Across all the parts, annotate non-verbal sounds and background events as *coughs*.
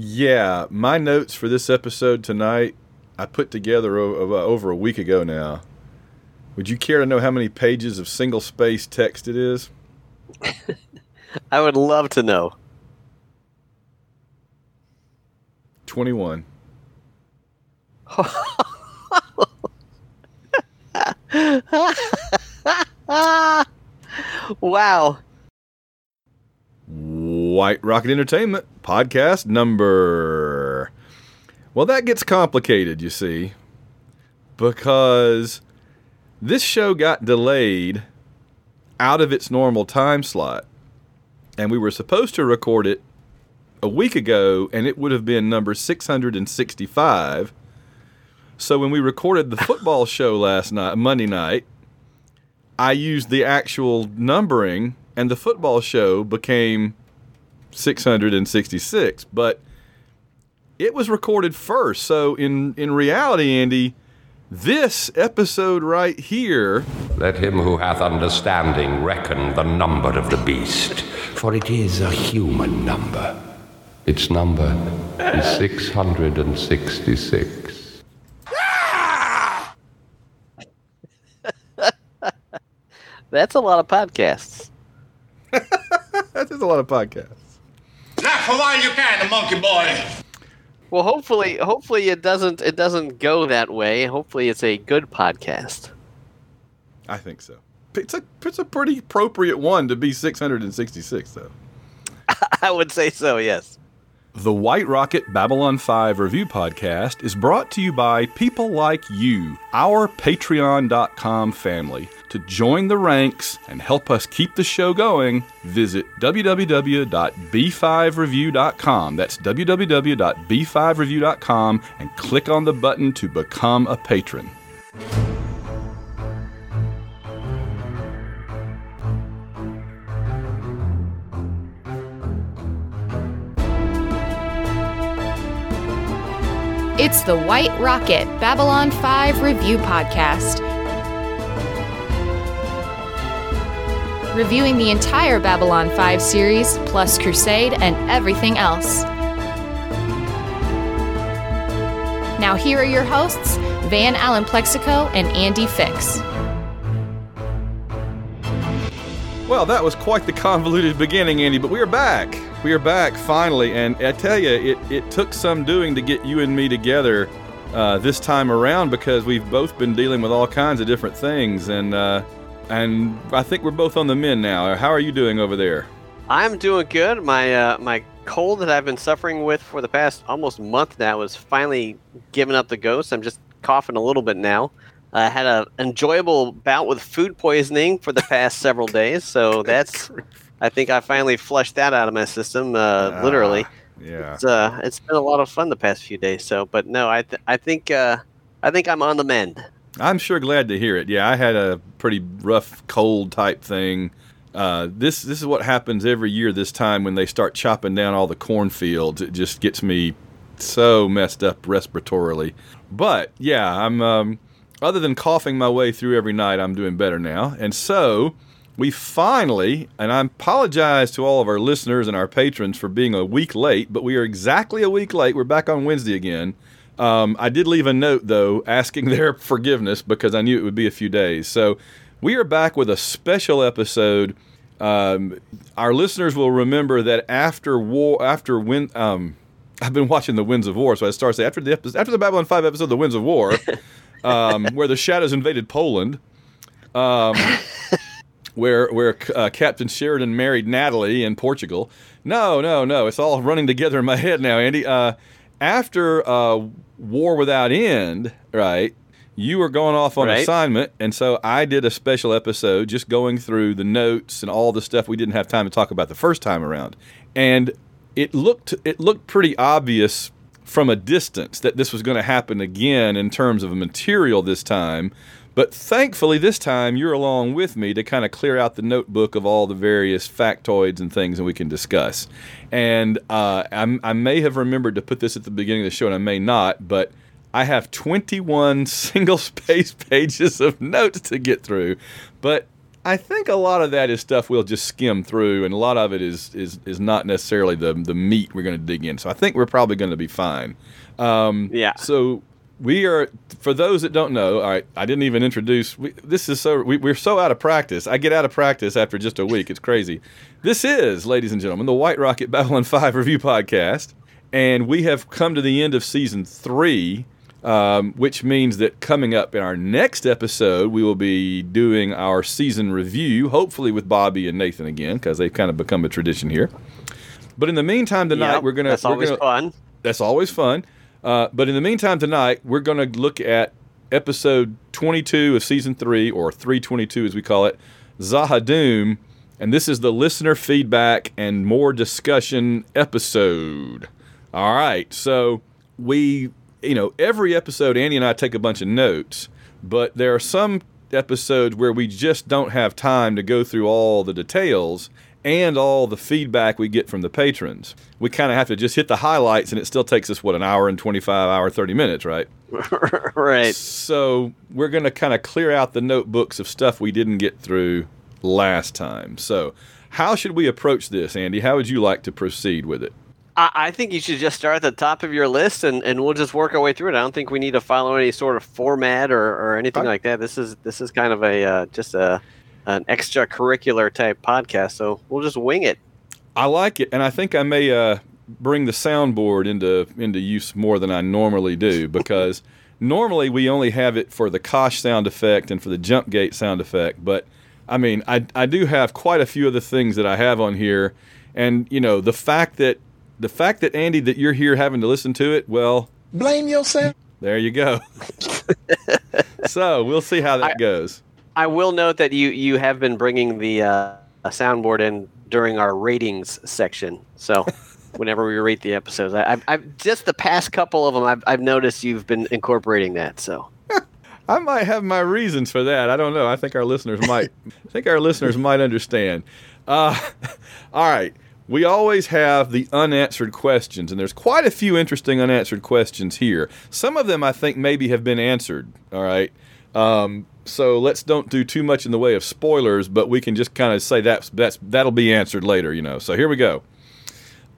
Yeah, my notes for this episode tonight I put together o- uh, over a week ago now. Would you care to know how many pages of single space text it is? *laughs* I would love to know. 21. *laughs* wow. White Rocket Entertainment podcast number. Well, that gets complicated, you see, because this show got delayed out of its normal time slot. And we were supposed to record it a week ago, and it would have been number 665. So when we recorded the football *laughs* show last night, Monday night, I used the actual numbering, and the football show became 666. But it was recorded first. So in in reality, Andy, this episode right here Let him who hath understanding reckon the number of the beast, for it is a human number. Its number is 666. *laughs* That's a lot of podcasts. *laughs* That is a lot of podcasts. Laugh a while you can, monkey boy. Well, hopefully, hopefully it doesn't it doesn't go that way. Hopefully, it's a good podcast. I think so. It's a it's a pretty appropriate one to be 666 though. *laughs* I would say so. Yes. The White Rocket Babylon 5 review podcast is brought to you by people like you, our patreon.com family. To join the ranks and help us keep the show going, visit www.b5review.com. That's www.b5review.com and click on the button to become a patron. It's the White Rocket Babylon 5 Review Podcast. Reviewing the entire Babylon 5 series, plus Crusade and everything else. Now, here are your hosts, Van Allen Plexico and Andy Fix. Well, that was quite the convoluted beginning, Andy, but we are back. We are back finally, and I tell you, it, it took some doing to get you and me together uh, this time around because we've both been dealing with all kinds of different things, and uh, and I think we're both on the mend now. How are you doing over there? I'm doing good. My uh, my cold that I've been suffering with for the past almost month now is finally giving up the ghost. I'm just coughing a little bit now. I had an enjoyable bout with food poisoning for the past several days, so *laughs* that's. I think I finally flushed that out of my system, uh, literally. Yeah. It's uh, it's been a lot of fun the past few days. So, but no, I th- I think uh, I think I'm on the mend. I'm sure glad to hear it. Yeah, I had a pretty rough cold type thing. Uh, this this is what happens every year this time when they start chopping down all the cornfields. It just gets me so messed up respiratorily. But yeah, I'm um, other than coughing my way through every night, I'm doing better now. And so we finally, and I apologize to all of our listeners and our patrons for being a week late, but we are exactly a week late. We're back on Wednesday again. Um, I did leave a note though asking *laughs* their forgiveness because I knew it would be a few days. So we are back with a special episode. Um, our listeners will remember that after war, after when um, *laughs* I've been watching the Winds of War, so I start to say after the episode, after the Babylon Five episode, the Winds of War, *laughs* um, where the Shadows invaded Poland. Where where uh, Captain Sheridan married Natalie in Portugal. No, no, no. It's all running together in my head now, Andy. Uh, after uh, War Without End, right? You were going off on Right. assignment, and so I did a special episode just going through the notes and all the stuff we didn't have time to talk about the first time around. And it looked it looked pretty obvious from a distance that this was going to happen again in terms of material this time. But thankfully, this time you're along with me to kind of clear out the notebook of all the various factoids and things that we can discuss. And uh, I'm, I may have remembered to put this at the beginning of the show, and I may not, but I have 21 *laughs* single space pages of notes to get through. But I think a lot of that is stuff we'll just skim through, and a lot of it is is is not necessarily the the meat we're going to dig in. So I think we're probably going to be fine. Um, Yeah. So we are for those that don't know. All right, I didn't even introduce. We, this is so we, we're so out of practice. I get out of practice after just a week. It's crazy. This is, ladies and gentlemen, the White Rocket Babylon *laughs* Five review podcast, and we have come to the end of season three. Um, which means that coming up in our next episode, we will be doing our season review, hopefully with Bobby and Nathan again, because they've kind of become a tradition here. But in the meantime, tonight Yep, we're gonna That's we're always gonna, fun. that's always fun. Uh, but in the meantime, tonight we're going to look at episode 22 of season three, or 322 as we call it, Z'Ha'Dum, and this is the listener feedback and more discussion episode. All right, so we, you know, every episode Andy and I take a bunch of notes, but there are some episodes where we just don't have time to go through all the details and all the feedback we get from the patrons. We kind of have to just hit the highlights, and it still takes us, what, an hour and 25, hour, 30 minutes, right? *laughs* right. So we're going to kind of clear out the notebooks of stuff we didn't get through last time. So, how should we approach this, Andy? How would you like to proceed with it? I, I think you should just start at the top of your list, and, and we'll just work our way through it. I don't think we need to follow any sort of format or, or anything Right. like that. This is this is kind of a uh, just a an extracurricular type podcast, so we'll just wing it. I like it, and I think I may uh, bring the soundboard into into use more than I normally do *laughs* because normally we only have it for the Kosh sound effect and for the jump gate sound effect. But I mean, I I do have quite a few of the things that I have on here, and you know the fact that the fact that Andy that you're here having to listen to it, well, Blame yourself. there you go. *laughs* so we'll see how that I- goes. I will note that you you have been bringing the uh, soundboard in during our ratings section. So *laughs* whenever we rate the episodes, I, I've, I've just the past couple of them, I've, I've noticed you've been incorporating that. So *laughs* I might have my reasons for that. I don't know. I think our listeners might. I *laughs* think our listeners might understand. Uh, all right. We always have the unanswered questions, and there's quite a few interesting unanswered questions here. Some of them I think maybe have been answered. All right. Um, so let's don't do too much in the way of spoilers, but we can just kind of say that's that's that'll be answered later. You know. So here we go.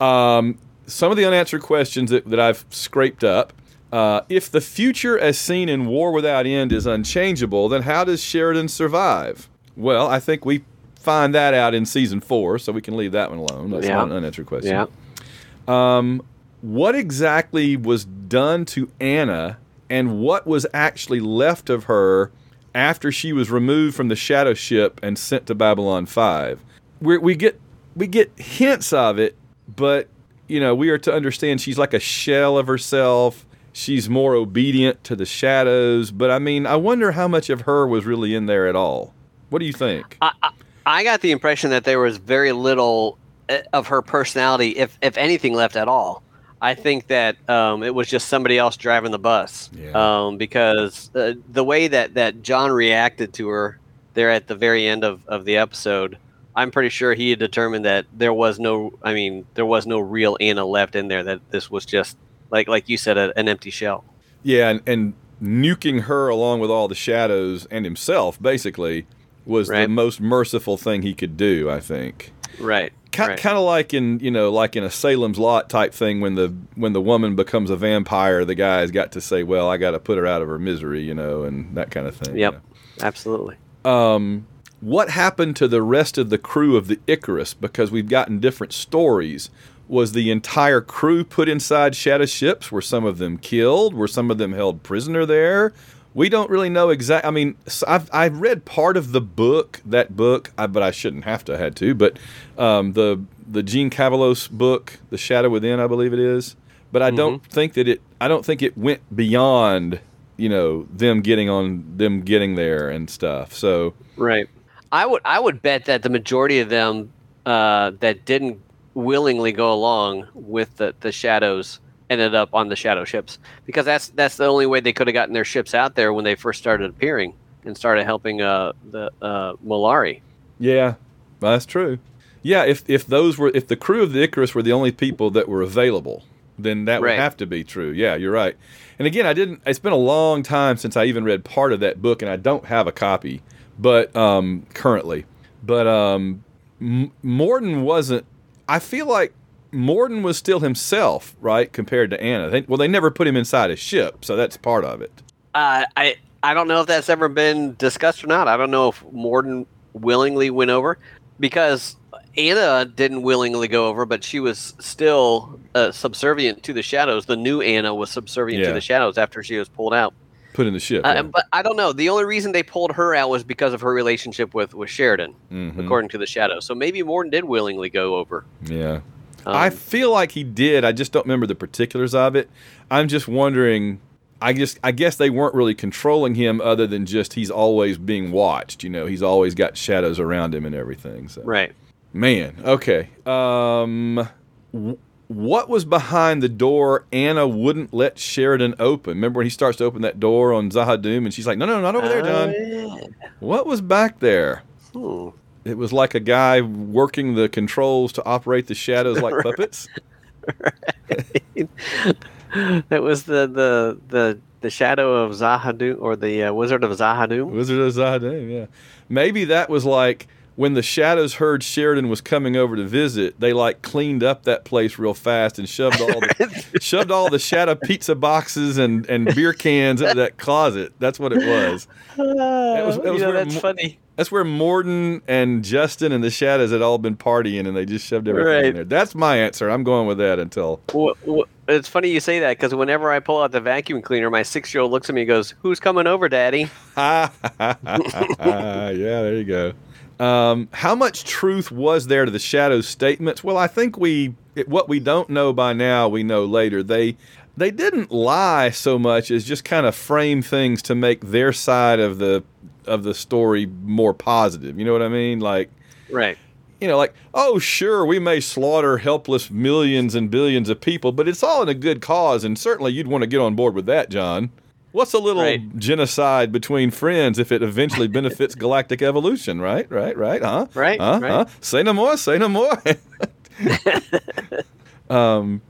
Um, some of the unanswered questions that, that I've scraped up. Uh, if the future as seen in War Without End is unchangeable, then how does Sheridan survive? Well, I think we find that out in season four, so we can leave that one alone. That's Yeah. not an unanswered question. yeah, What exactly was done to Anna, and what was actually left of her after she was removed from the Shadow Ship and sent to Babylon Five? we we get we get hints of it, but you know we are to understand she's like a shell of herself. She's more obedient to the shadows, but I mean, I wonder how much of her was really in there at all. What do you think? I I got the impression that there was very little uh, of her personality, if if anything, left at all. I think that um, it was just somebody else driving the bus. Yeah. Um, because uh, the way that, that John reacted to her there at the very end of, of the episode, I'm pretty sure he had determined that there was no, I mean, there was no real Anna left in there. That this was just like like you said, a, an empty shell. Yeah, and, and nuking her along with all the shadows and himself basically was the most merciful thing he could do. I think. Right. Kind, right. kind of like in you know like in a Salem's Lot type thing when the when the woman becomes a vampire, the guy's got to say, well, I got to put her out of her misery, you know, and that kind of thing. you Yep. know. Absolutely. Um, what happened to the rest of the crew of the Icarus? Because we've gotten different stories. Was the entire crew put inside shadow ships? Were some of them killed? Were some of them held prisoner there? We don't really know exactly. I mean, I've I've read part of the book, that book, I, but I shouldn't have to had to. But um, the the Jeanne Cavelos book, The Shadow Within, I believe it is. But I don't think that it. I don't think it went beyond, you know, them getting on them getting there and stuff. So Right. I would I would bet that the majority of them uh, that didn't willingly go along with the, the shadows ended up on the shadow ships because that's that's the only way they could have gotten their ships out there when they first started appearing and started helping uh, the uh, Mollari. Yeah, that's true. Yeah, if if those were if the crew of the Icarus were the only people that were available, then that would have to be true. Yeah, you're right. And again, I didn't. It's been a long time since I even read part of that book, and I don't have a copy. but um, currently, but um, M- Morden wasn't. I feel like Morden was still himself, right, compared to Anna. They, well, they never put him inside a ship, so that's part of it. Uh, I I don't know if that's ever been discussed or not. I don't know if Morden willingly went over because Anna didn't willingly go over, but she was still uh, subservient to the shadows. The new Anna was subservient Yeah. to the shadows after she was pulled out. Put in the ship. Uh, yeah. But I don't know. The only reason they pulled her out was because of her relationship with with Sheridan, Mhm. according to the shadows. So maybe Morden did willingly go over. yeah. Um, I feel like he did. I just don't remember the particulars of it. I'm just wondering. I just I guess they weren't really controlling him other than just he's always being watched. You know, he's always got shadows around him and everything. So right. man, okay. Um, w- what was behind the door? Anna wouldn't let Sheridan open. Remember when he starts to open that door on Z'Ha'Dum, and she's like, "No, no, not over there, John." Uh, What was back there? hmm. It was like a guy working the controls to operate the shadows like *laughs* puppets. *laughs* That was the the the the shadow of Z'Ha'Dum or the uh, Wizard of Z'Ha'Dum. Wizard of Z'Ha'Dum, yeah. Maybe that was like when the shadows heard Sheridan was coming over to visit, they like cleaned up that place real fast and shoved all the *laughs* shoved all the shadow pizza boxes and, and beer cans into that closet. That's what it was. Uh, that was- you was know, that's Mo- funny. That's where Morden and Justin and the shadows had all been partying and they just shoved everything in there. That's my answer. I'm going with that until Wh- wh- It's funny you say that because whenever I pull out the vacuum cleaner, my six year old looks at me and goes, "Who's coming over, Daddy?" *laughs* *laughs* yeah, there you go. Um, how much truth was there to the Shadows' statements? Well, I think we it, what we don't know by now we know later. They they didn't lie so much as just kind of frame things to make their side of the of the story more positive. You know what I mean? Like Right. you know, like, oh, sure, we may slaughter helpless millions and billions of people, but it's all in a good cause, and certainly you'd want to get on board with that, John. What's a little Right. genocide between friends if it eventually *laughs* benefits galactic evolution, right? Right, right, huh? Right, Huh? right. Huh? Say no more, say no more. *laughs* um,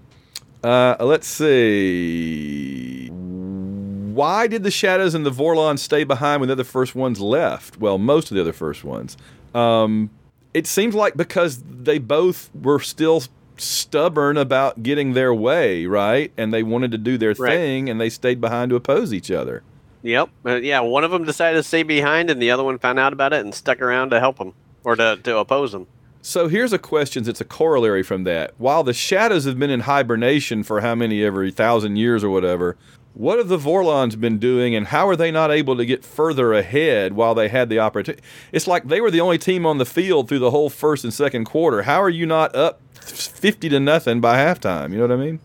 uh, let's see. Why did the Shadows and the Vorlon stay behind when they're the other first ones left? Well, most of the other first ones. Um, it seems like because they both were still stubborn about getting their way, right? And they wanted to do their Right. thing, and they stayed behind to oppose each other. Yep. Uh, yeah. One of them decided to stay behind, and the other one found out about it and stuck around to help them or to, to oppose them. So here's a question that's a corollary from that. While the shadows have been in hibernation for how many every thousand years or whatever, what have the Vorlons been doing and how are they not able to get further ahead while they had the opportunity? It's like they were the only team on the field through the whole first and second quarter. How are you not up 50 to nothing by halftime? You know what I mean?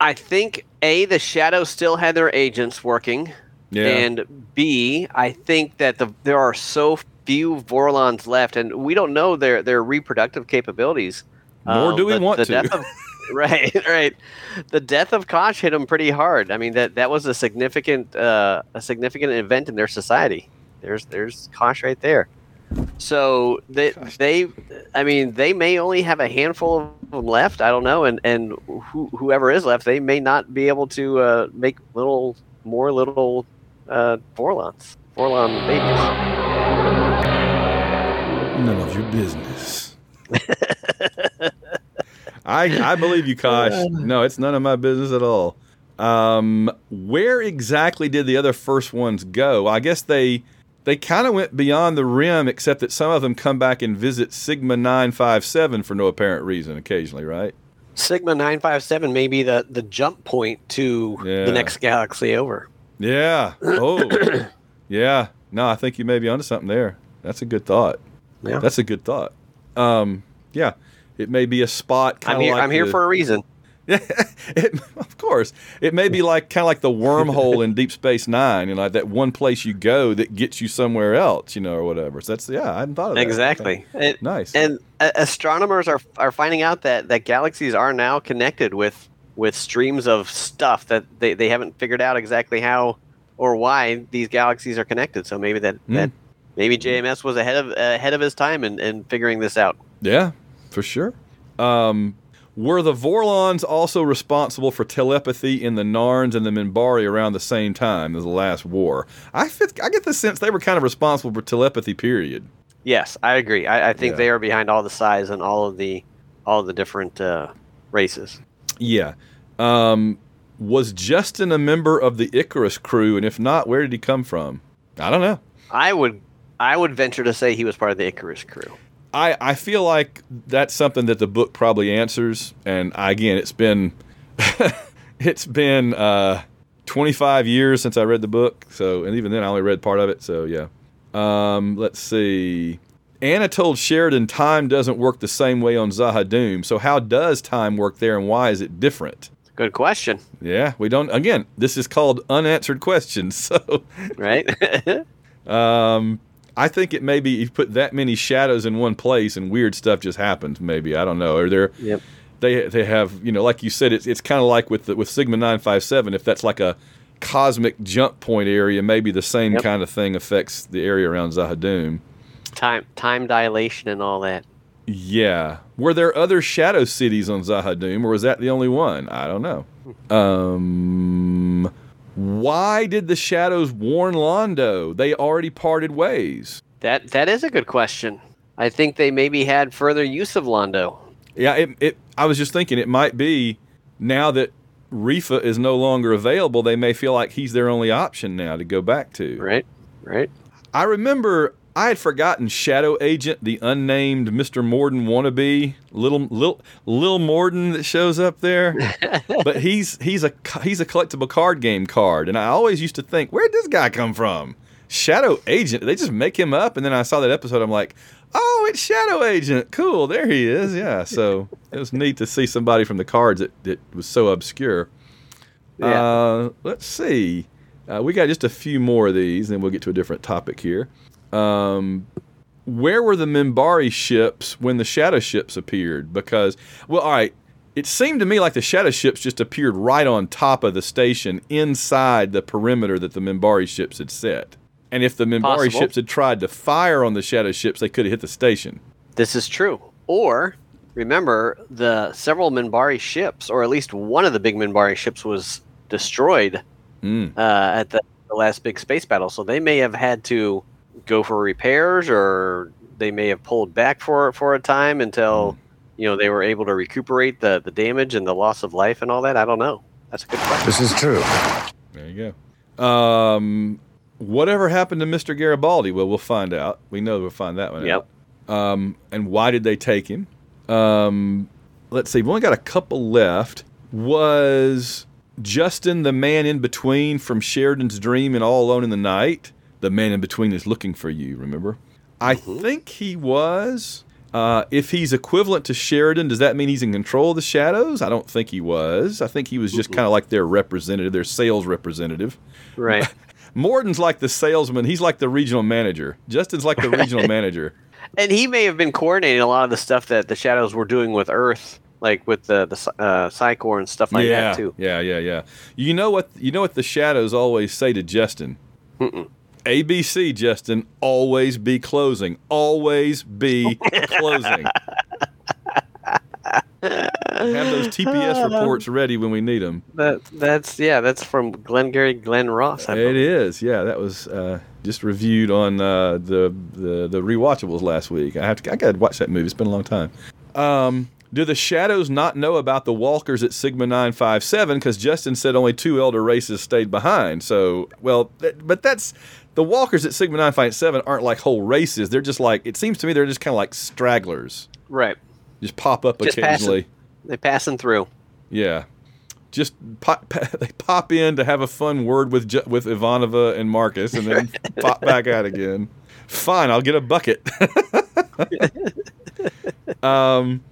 I think A, the Shadows still had their agents working. Yeah. And B, I think that the there are so few Vorlons left, and we don't know their, their reproductive capabilities. Nor do um, we the- want the to. *laughs* right, right. The death of Kosh hit them pretty hard. I mean that that was a significant uh, a significant event in their society. There's there's Kosh right there. So they they I mean they may only have a handful of them left. I don't know, and and who, whoever is left, they may not be able to uh, make little more little uh, Vorlons, Vorlon babies. None of your business. *laughs* I I believe you, Kosh. No, it's none of my business at all. Um, where exactly did the other first ones go? I guess they they kind of went beyond the rim, except that some of them come back and visit Sigma nine five seven for no apparent reason occasionally, right? Sigma nine five seven may be the the jump point to Yeah. the next galaxy over. Yeah. Oh, *coughs* yeah. No, I think you may be onto something there. That's a good thought. Yeah. That's a good thought. Um, yeah, it may be a spot. I'm here. like I'm here the- for a reason. *laughs* it, of course, it may be like kind of like the wormhole in Deep Space Nine, you know, like that one place you go that gets you somewhere else, you know, or whatever. So that's yeah, I hadn't thought of that. Exactly. And, Nice. And astronomers are are finding out that that galaxies are now connected with with streams of stuff that they, they haven't figured out exactly how or why these galaxies are connected. So maybe that Hmm. that maybe JMS was ahead of ahead of his time in, in figuring this out. Yeah, for sure. Um, Were the Vorlons also responsible for telepathy in the Narns and the Minbari around the same time as the last war? I fit, I get the sense they were kind of responsible for telepathy. Period. Yes, I agree. I, I think Yeah. they are behind all the psis and all of the all of the different uh, races. Yeah. Um, was Justin a member of the Icarus crew, and if not, where did he come from? I don't know. I would I would venture to say he was part of the Icarus crew. I, I feel like that's something that the book probably answers. And again, it's been *laughs* it's been uh, 25 years since I read the book. So, and even then, I only read part of it. So, yeah. Um, let's see. Anna told Sheridan time doesn't work the same way on Z'Ha'Dum. So, how does time work there, and why is it different? Good question, Yeah, we don't. Again, this is called unanswered questions. *laughs* So, right? *laughs* um, I think it maybe you put that many shadows in one place and weird stuff just happens. Maybe I don't know. Or yep. they they have you know like you said it's it's kind of like with the, with Sigma nine five seven. If that's like a cosmic jump point area, maybe the same Yep. kind of thing affects the area around Z'Ha'Dum. Time time dilation and all that. Yeah. Were there other shadow cities on Z'Ha'Dum, or was that the only one? I don't know. Um, why did the shadows warn Londo? They already parted ways. That that is a good question. I think they maybe had further use of Londo. Yeah, it, it. I was just thinking it might be now that Refa is no longer available, they may feel like he's their only option now to go back to. Right? Right? I remember I had forgotten Shadow Agent, the unnamed Mr. Morden wannabe, little little Lil Morden that shows up there. *laughs* but he's he's a he's a collectible card game card, and I always used to think, where'd this guy come from? Shadow Agent? They just make him up, and then I saw that episode. I'm like, oh, it's Shadow Agent. Cool, there he is. Yeah, so it was neat to see somebody from the cards that, that was so obscure. Yeah. Uh, let's see. Uh, we got just a few more of these, and then we'll get to a different topic here. Um, where were the Minbari ships when the Shadow ships appeared? Because, well, all right, it seemed to me like the Shadow ships just appeared right on top of the station inside the perimeter that the Minbari ships had set. And if the Minbari Possible. ships had tried to fire on the Shadow ships, they could have hit the station. This is true. Or remember the several Minbari ships, or at least one of the big Minbari ships was destroyed Mm. uh, at the, the last big space battle. So they may have had to go for repairs, or they may have pulled back for for a time until you know they were able to recuperate the the damage and the loss of life and all that. I don't know. That's a good question. This is true. There you go. Um, whatever happened to Mr. Garibaldi? Well, we'll find out. We know we'll find that one Yep. out. Um, and why did they take him? Um, let's see. We've only got a couple left. Was Justin the man in between from Sheridan's Dream and All Alone in the Night? The man in between is looking for you, remember? I think he was. Uh, if he's equivalent to Sheridan, does that mean he's in control of the shadows? I don't think he was. I think he was just kind of like their representative, their sales representative. Right. *laughs* Morden's like the salesman. He's like the regional manager. Justin's like the regional manager. *laughs* and he may have been coordinating a lot of the stuff that the shadows were doing with Earth, like with the the uh, Psi Corps and stuff like yeah, that too. yeah, yeah, yeah. You know what? You know what the shadows always say to Justin. ABC, Justin, always be closing. Always be closing. Have those TPS reports ready when we need them. That that's yeah, that's from Glengarry Glen Ross. I It believe. is, yeah. That was uh, just reviewed on uh, the, the the rewatchables last week. I have to, I got to watch that movie. It's been a long time. Um, do the shadows not know about the walkers at Sigma nine five seven? Because Justin said only two elder races stayed behind. So, well, th- but that's the walkers at Sigma nine five seven aren't like whole races. They're just like it seems to me they're just kind of like stragglers. Right. Just pop up Just occasionally. passing. They passing through. Yeah. Just pop, *laughs* they pop in to have a fun word with with Ivanova and Marcus, and then *laughs* pop back out again. Fine, I'll get a bucket. *laughs* um,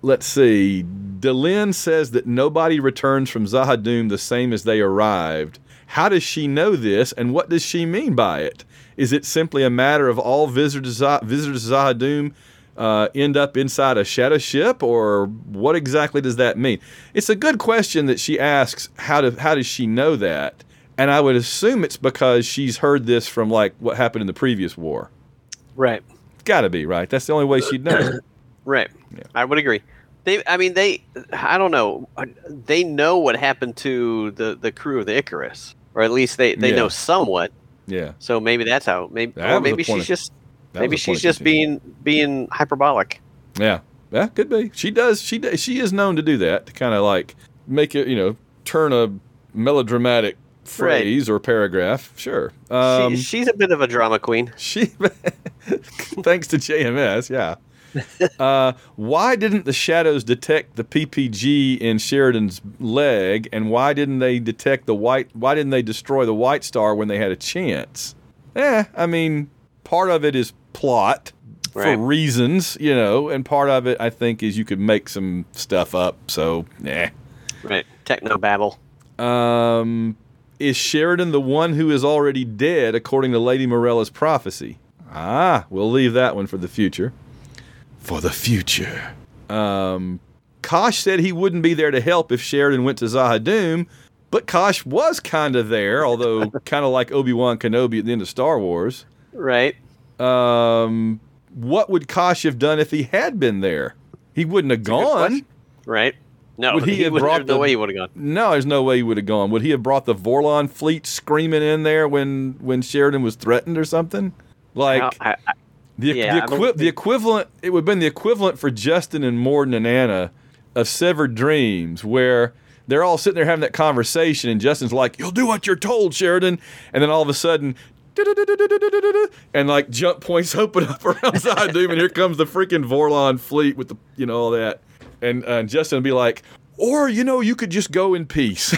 let's see. Delenn says that nobody returns from Z'Ha'Dum the same as they arrived. How does she know this, and what does she mean by it? Is it simply a matter of all visitors, to Zah- visitors to Z'Ha'Dum uh, end up inside a shadow ship, or what exactly does that mean? It's a good question that she asks. How do how does she know that? And I would assume it's because she's heard this from like what happened in the previous war. Right. It's got to be right. That's the only way she'd know. *clears throat* Right. I would agree. They, I mean, they, I don't know. They know what happened to the the crew of the Icarus, or at least they they Yeah. know somewhat. Yeah. So maybe that's how. Maybe, That or maybe she's of- just, maybe was the point she's just being being hyperbolic. Yeah, yeah, could be. She does. She does, she is known to do that to kind of like make it, you know, turn a melodramatic phrase or paragraph. Sure. Um, she, she's a bit of a drama queen. she, *laughs* thanks to JMS, yeah. *laughs* uh, why didn't the shadows detect the PPG in Sheridan's leg, and why didn't they detect the white? Why didn't they destroy the White Star when they had a chance? Eh, I mean, part of it is plot for Right. reasons, you know, and part of it I think is you could make some stuff up. So, nah. Right. Techno babble. Um, is Sheridan the one who is already dead, according to Lady Morella's prophecy? Ah, we'll leave that one for the future. For the future. Um, Kosh said he wouldn't be there to help if Sheridan went to Z'Ha'Dum, but Kosh was kind of there, although *laughs* kind of like Obi Wan Kenobi at the end of Star Wars. Right. Um, what would Kosh have done if he had been there? He wouldn't have good gone. Right. No, Would he have brought there's no the- way he would have gone. No, there's no way he would have gone. Would he have brought the Vorlon fleet screaming in there when when Sheridan was threatened or something? Like I, I, the yeah, the, equi- the equivalent, it would have been the equivalent for Justin and Morden and Anna of Severed Dreams, where they're all sitting there having that conversation, and Justin's like, "You'll do what you're told, Sheridan," and then all of a sudden. *laughs* And like jump points *laughs* open up around Z'Ha'Dum, and here comes the freaking Vorlon fleet with the you know all that, and uh, Justin would be like, or you know you could just go in peace. *laughs*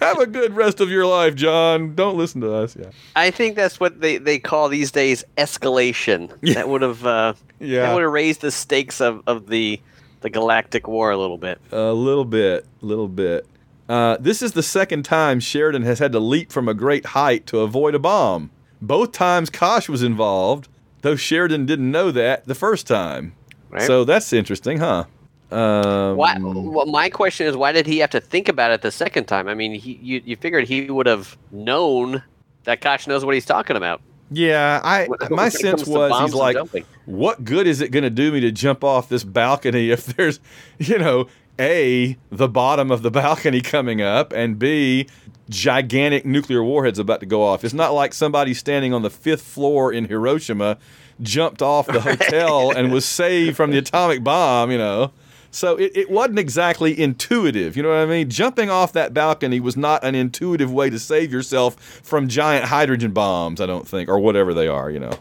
Have a good rest of your life, John. Don't listen to us. Yeah. I think that's what they, they call these days escalation. *laughs* Yeah. That would have uh, Yeah. that would have raised the stakes of, of the the galactic war a little bit. A little bit, a little bit. Uh, this is the second time Sheridan has had to leap from a great height to avoid a bomb. Both times Kosh was involved, though Sheridan didn't know that the first time. Right. So that's interesting, huh? Um, Why? Well, my question is, why did he have to think about it the second time? I mean, he you, you figured he would have known that Kosh knows what he's talking about. Yeah, I When- my when sense was he's like, jumping. what good is it going to do me to jump off this balcony if there's, you know, a the bottom of the *laughs* balcony coming up, and b gigantic nuclear warheads about to go off. It's not like somebody standing on the fifth floor in Hiroshima jumped off the *laughs* hotel and was saved from the atomic bomb, you know. So it, it wasn't exactly intuitive, you know what I mean? Jumping off that balcony was not an intuitive way to save yourself from giant hydrogen bombs, I don't think, or whatever they are, you know.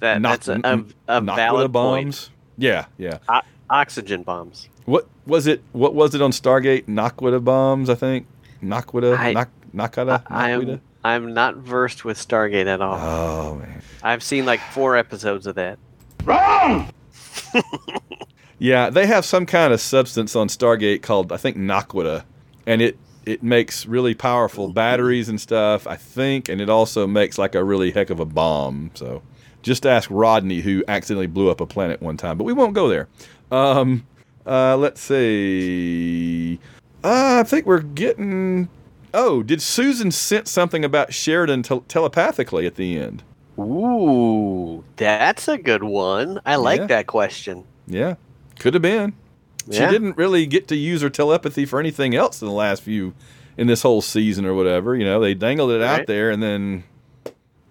That, Knock- that's a, a, a Naquita valid point. bombs. Yeah, yeah. O- oxygen bombs. What was it? What was it on Stargate? Naquita bombs, I think. Naquita, I- Nak- Nakata, I Naquita. am I'm not versed with Stargate at all. Oh man. I've seen like four episodes of that. *laughs* Yeah, they have some kind of substance on Stargate called I think Naquita, and it it makes really powerful batteries and stuff. I think, and it also makes like a really heck of a bomb. So, just ask Rodney, who accidentally blew up a planet one time. But we won't go there. Um, uh, let's see. Uh, I think we're getting. Oh, did Susan sense something about Sheridan tel- telepathically at the end? Ooh, that's a good one. I like Yeah. that question. Yeah, could have been. She Yeah. didn't really get to use her telepathy for anything else in the last few, in this whole season or whatever. You know, they dangled it out there, and then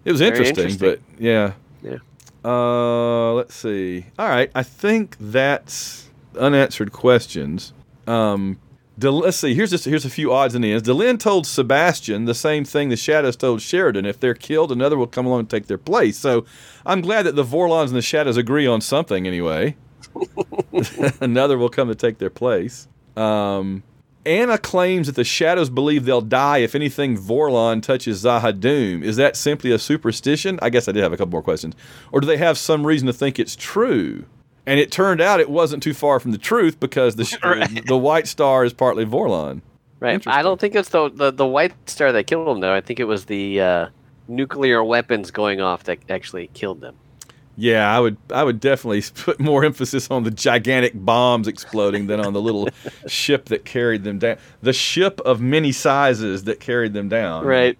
it was interesting, interesting. But yeah, Yeah. Uh, let's see. All right, I think that's unanswered questions. Um, Del- let's see. Here's just here's a few odds and ends. Delenn told Sebastian the same thing the Shadows told Sheridan. If they're killed, another will come along and take their place. So I'm glad that the Vorlons and the Shadows agree on something anyway. *laughs* another will come to take their place. Um, Anna claims that the Shadows believe they'll die if anything Vorlon touches Z'Ha'Dum. Is that simply a superstition? I guess I did have a couple more questions. Or do they have some reason to think it's true? And it turned out it wasn't too far from the truth because the sh- *laughs* Right. the White Star is partly Vorlon. Right. I don't think it's the, the the white star that killed them though. I think it was the uh, nuclear weapons going off that actually killed them. Yeah, I would I would definitely *laughs* put more emphasis on the gigantic bombs exploding than on the little *laughs* ship that carried them down. The ship of many sizes that carried them down. Right.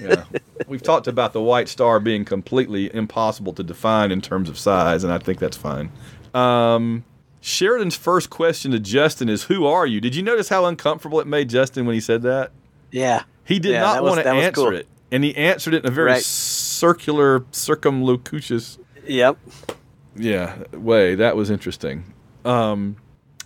Yeah. We've talked about the White Star being completely impossible to define in terms of size, and I think that's fine. Um, Sheridan's first question to Justin is, "Who are you?" Did you notice how uncomfortable it made Justin when he said that? Yeah. He did Yeah, not want to answer cool. it, and he answered it in a very Right. circular, circumlocucious, Yep. yeah, way. That was interesting. Um,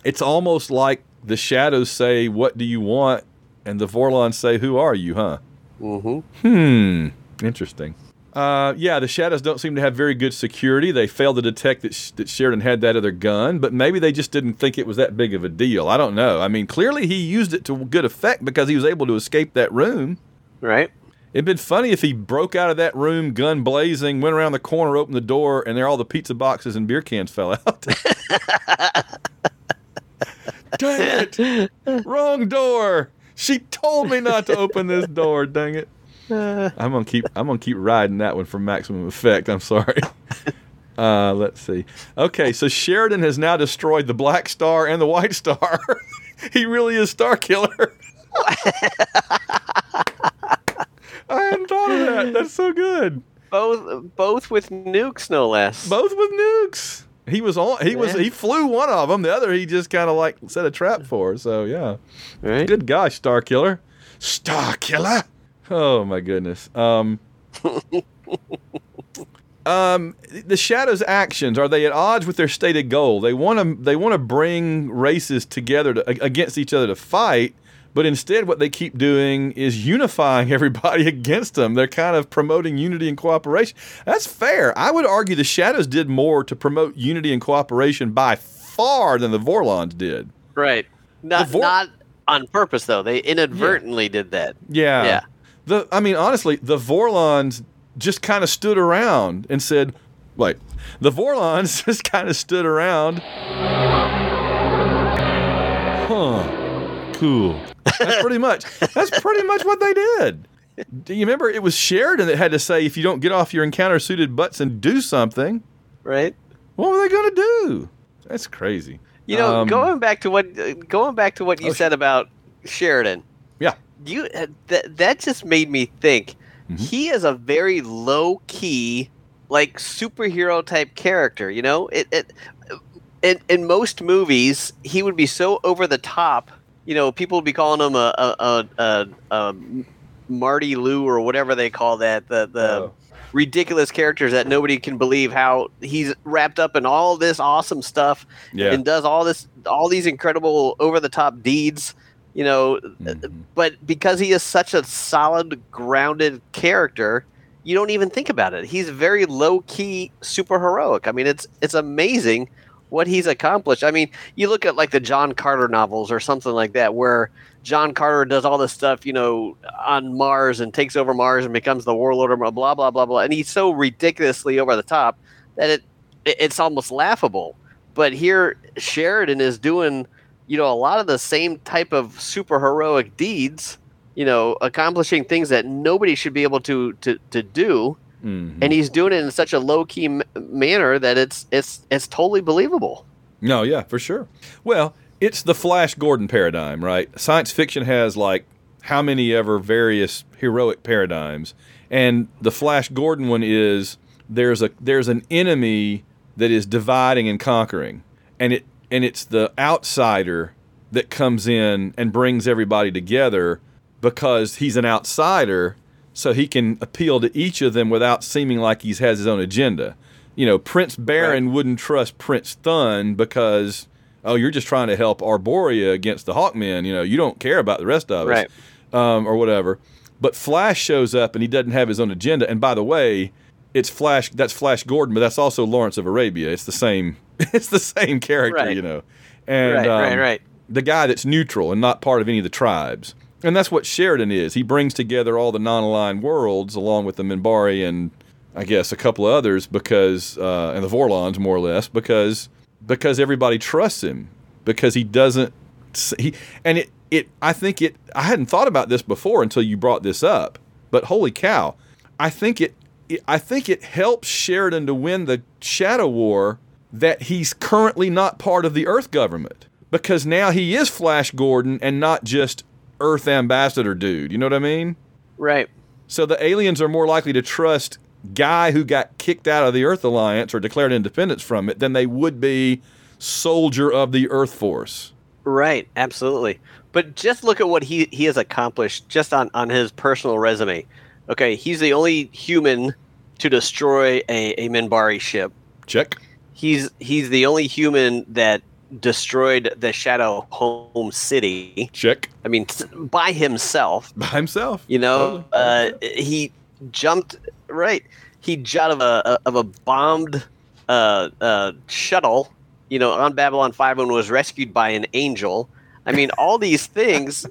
it's almost like the shadows say, "What do you want?" and the Vorlons say, "Who are you?" Huh? Mm-hmm. Hmm. Interesting. Uh, yeah, the shadows don't seem to have very good security. They failed to detect that, Sh- that Sheridan had that other gun, but maybe they just didn't think it was that big of a deal. I don't know. I mean, clearly he used it to good effect because he was able to escape that room. Right. It'd been funny if he broke out of that room, gun blazing, went around the corner, opened the door, and there all the pizza boxes and beer cans fell out. *laughs* dang it! Wrong door. She told me not to open this door. Dang it! *laughs* I'm gonna keep. I'm gonna keep riding that one for maximum effect. I'm sorry. *laughs* Uh, let's see. Okay, so Sheridan has now destroyed the Black Star and the White Star. he really is Star Killer. I hadn't thought of that. That's so good. Both both with nukes, no less. Both with nukes. He was on. He was. Yeah. He flew one of them. The other, he just kind of like set a trap for. So yeah. Right. Good gosh, Star Killer. Star Killer. Oh my goodness. Um. *laughs* um. The Shadows' actions are they at odds with their stated goal? They want to. They want to bring races together to, against each other to fight. But instead, what they keep doing is unifying *laughs* everybody against them. They're kind of promoting unity and cooperation. That's fair. I would argue the Shadows did more to promote unity and cooperation by far than the Vorlons did. Right. Not vor- not on purpose though. They inadvertently did that. Yeah. Yeah. The I mean, honestly, the Vorlons just kind of stood around and said, "Wait." The Vorlons *laughs* just kind of stood around. Huh. Cool. That's pretty much. That's pretty much what they did. Do you remember it was Sheridan that had to say, "If you don't get off your encounter suited butts and do something, Right. what were they going to do?" That's crazy. You know, Um, going back to what going back to what you Oh, said about Sheridan, Yeah. you uh, that that just made me think Mm-hmm. he is a very low key like superhero type character you know it, it in, in most movies he would be so over the top you know people would be calling him a a, a, a, a marty lou or whatever they call that the the Oh. ridiculous characters that nobody can believe how he's wrapped up in all this awesome stuff Yeah. and does all this all these incredible over the top deeds you know Mm-hmm. but because he is such a solid grounded character you don't even think about it he's very low key super heroic i mean it's it's amazing what he's accomplished. I mean you look at like the john carter novels or something like that where john carter does all this stuff you know on mars and takes over mars and becomes the warlord or blah blah blah blah. And he's so ridiculously over the top that it it- it's almost laughable. But here sheridan is doing you know a lot of the same type of super heroic deeds you know accomplishing things that nobody should be able to to, to do Mhm. and he's doing it in such a low key m- manner that it's it's it's totally believable No, yeah, for sure. Well, it's the Flash Gordon paradigm, right? Science fiction has like how many ever various heroic paradigms, and the Flash Gordon one is there's a there's an enemy that is dividing and conquering, and it and it's the outsider that comes in and brings everybody together because he's an outsider, so he can appeal to each of them without seeming like he has his own agenda. You know, Prince Barin wouldn't trust Prince Thun because, oh, you're just trying to help Arboria against the Hawkmen. You know, you don't care about the rest of us, Right. um, or whatever. But Flash shows up and he doesn't have his own agenda. And by the way, it's Flash. That's Flash Gordon, but that's also Lawrence of Arabia. It's the same. *laughs* It's the same character, Right. you know. And Right, right, um, right. the guy that's neutral and not part of any of the tribes. And that's what Sheridan is. He brings together all the non-aligned worlds along with the Minbari and I guess a couple of others because uh, and the Vorlons more or less because because everybody trusts him because he doesn't he and it it I think it I hadn't thought about this before until you brought this up. But holy cow, I think it, it I think it helps Sheridan to win the Shadow War that he's currently not part of the Earth government because now he is Flash Gordon and not just Earth ambassador dude. You know what I mean? right So the aliens are more likely to trust guy who got kicked out of the Earth Alliance or declared independence from it than they would be soldier of the Earth Force. Right, absolutely. But just look at what he he has accomplished just on on his personal resume. Okay, he's the only human to destroy a, a Minbari ship. Check. He's he's the only human that destroyed the Shadow Home City. Check. I mean, by himself. *laughs* By himself. You know, uh, he jumped right. He jumped of a of a bombed uh, uh, shuttle. You know, on Babylon Five and was rescued by an angel. I mean, all these *laughs* things.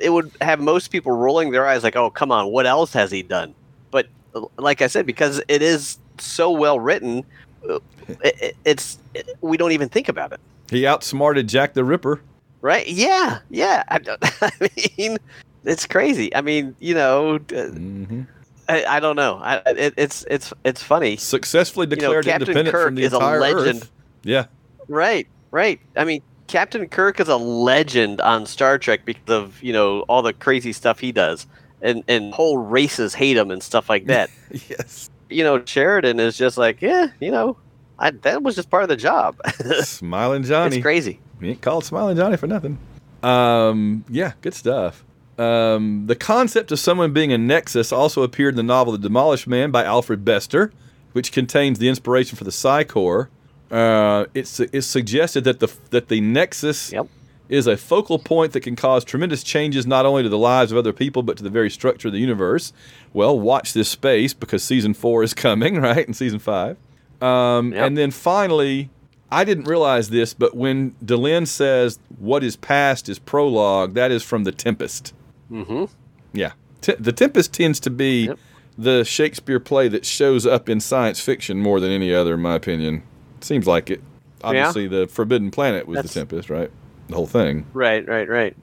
It would have most people rolling their eyes, like, "Oh, come on, what else has he done?" But like I said, because it is so well written, uh, it, it- it's we don't even think about it. He outsmarted Jack the Ripper. Right? Yeah, yeah. *laughs* I, don't- I mean, it's crazy. I mean, you know, uh, hmm I, I don't know. I, it, it's it's it's funny. Successfully know, declared Captain independent Kirk from the is a entire legend. Earth. Yeah. Right, right. I mean, Captain Kirk is a legend on Star Trek because of you know all the crazy stuff he does, and and whole races hate him and stuff like that. *laughs* yes. you know, Sheridan is just like, yeah, you know, I, that was just part of the job. *laughs* Smiling Johnny. it's crazy. He ain't called Smiling Johnny for nothing. Um, yeah, good stuff. Um, the concept of someone being a nexus also appeared in the novel The Demolished Man by Alfred Bester, which contains the inspiration for the Psi Corps. Uh, it's, it's suggested that the that the nexus Yep. is a focal point that can cause tremendous changes not only to the lives of other people but to the very structure of the universe. Well, watch this space because season four is coming, *laughs* right? In season five. Um, Yep. And then finally, I didn't realize this, but when Delenn says what is past is prologue, that is from The Tempest. Mm-hmm. Yeah. T- the Tempest tends to be Yep. the Shakespeare play that shows up in science fiction more than any other, in my opinion. Seems like it. Obviously, the Forbidden Planet was That's- The Tempest, right? The whole thing. Right, right, right.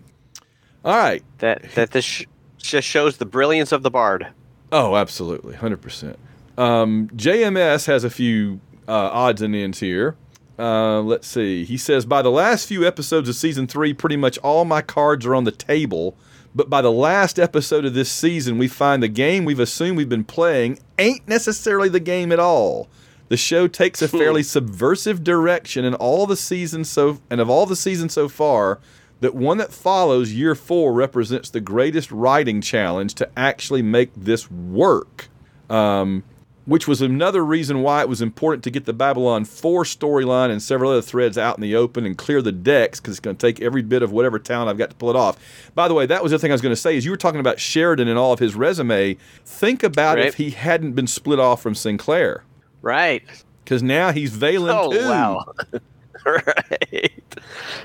All right. That that this sh- just shows the brilliance of the bard. Oh, absolutely, hundred percent. Um, JMS has a few uh, odds and ends here. Uh, let's see. He says by the last few episodes of season three, pretty much all my cards are on the table. But by the last episode of this season, we find the game we've assumed we've been playing ain't necessarily the game at all. The show takes a fairly subversive direction in all the seasons so and of all the seasons so far, that one that follows year four represents the greatest writing challenge to actually make this work. Um, which was another reason why it was important to get the Babylon 4 storyline and several other threads out in the open and clear the decks because it's going to take every bit of whatever talent I've got to pull it off. By the way, that was the thing I was going to say is you were talking about Sheridan and all of his resume. Think about Right. if he hadn't been split off from Sinclair Right. because now he's Valen Oh too. wow. *laughs* right.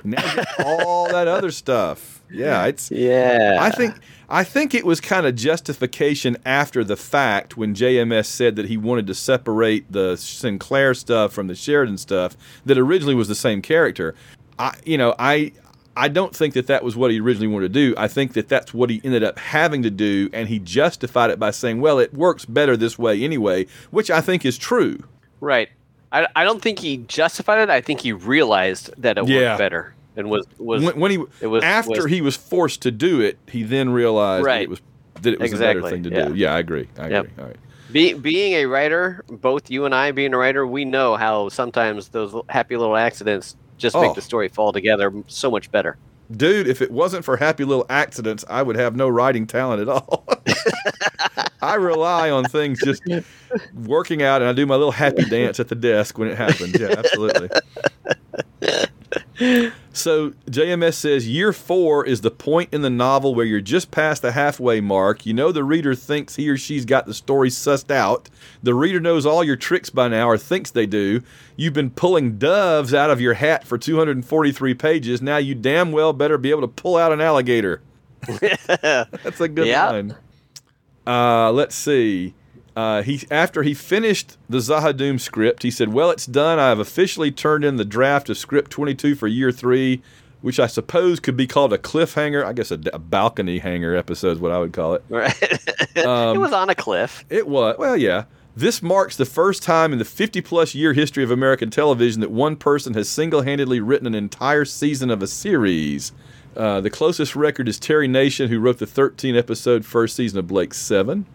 Now all that other stuff. Yeah, it's *laughs* Yeah. I think I think it was kind of justification after the fact when JMS said that he wanted to separate the Sinclair stuff from the Sheridan stuff that originally was the same character. I you know, I I don't think that that was what he originally wanted to do. I think that that's what he ended up having to do and he justified it by saying, "Well, it works better this way anyway," which I think is true. Right. I, I don't think he justified it. I think he realized that it Yeah. worked better and was was when, when he it was- after was- he was forced to do it, he then realized that Right. it was that it was a better thing to yeah. do. Yeah, I agree. I Yep. agree. All right. Be, being a writer, both you and I being a writer, we know how sometimes those happy little accidents just Oh. make the story fall together so much better. Dude, if it wasn't for happy little accidents, I would have no writing talent at all. *laughs* I rely on things just working out, and I do my little happy *laughs* dance at the desk when it happens. Yeah, absolutely. So JMS says year four is the point in the novel where you're just past the halfway mark. You know the reader thinks he or she's got the story sussed out. The reader knows all your tricks by now, or thinks they do. You've been pulling doves out of your hat for 243 pages. Now you damn well better be able to pull out an alligator. *laughs* That's a good Yeah. line. Uh, let's see. Uh, he after he finished the Z'Ha'Dum script, he said, "Well, it's done. I have officially turned in the draft of script 22 for year three, which I suppose could be called a cliffhanger. I guess a, a balcony hanger episode is what I would call it. Right. *laughs* Um, it was on a cliff. It was. Well, yeah. This marks the first time in the 50 plus year history of American television that one person has single handedly written an entire season of a series. Uh, the closest record is Terry Nation, who wrote the 13 episode first season of Blake Seven.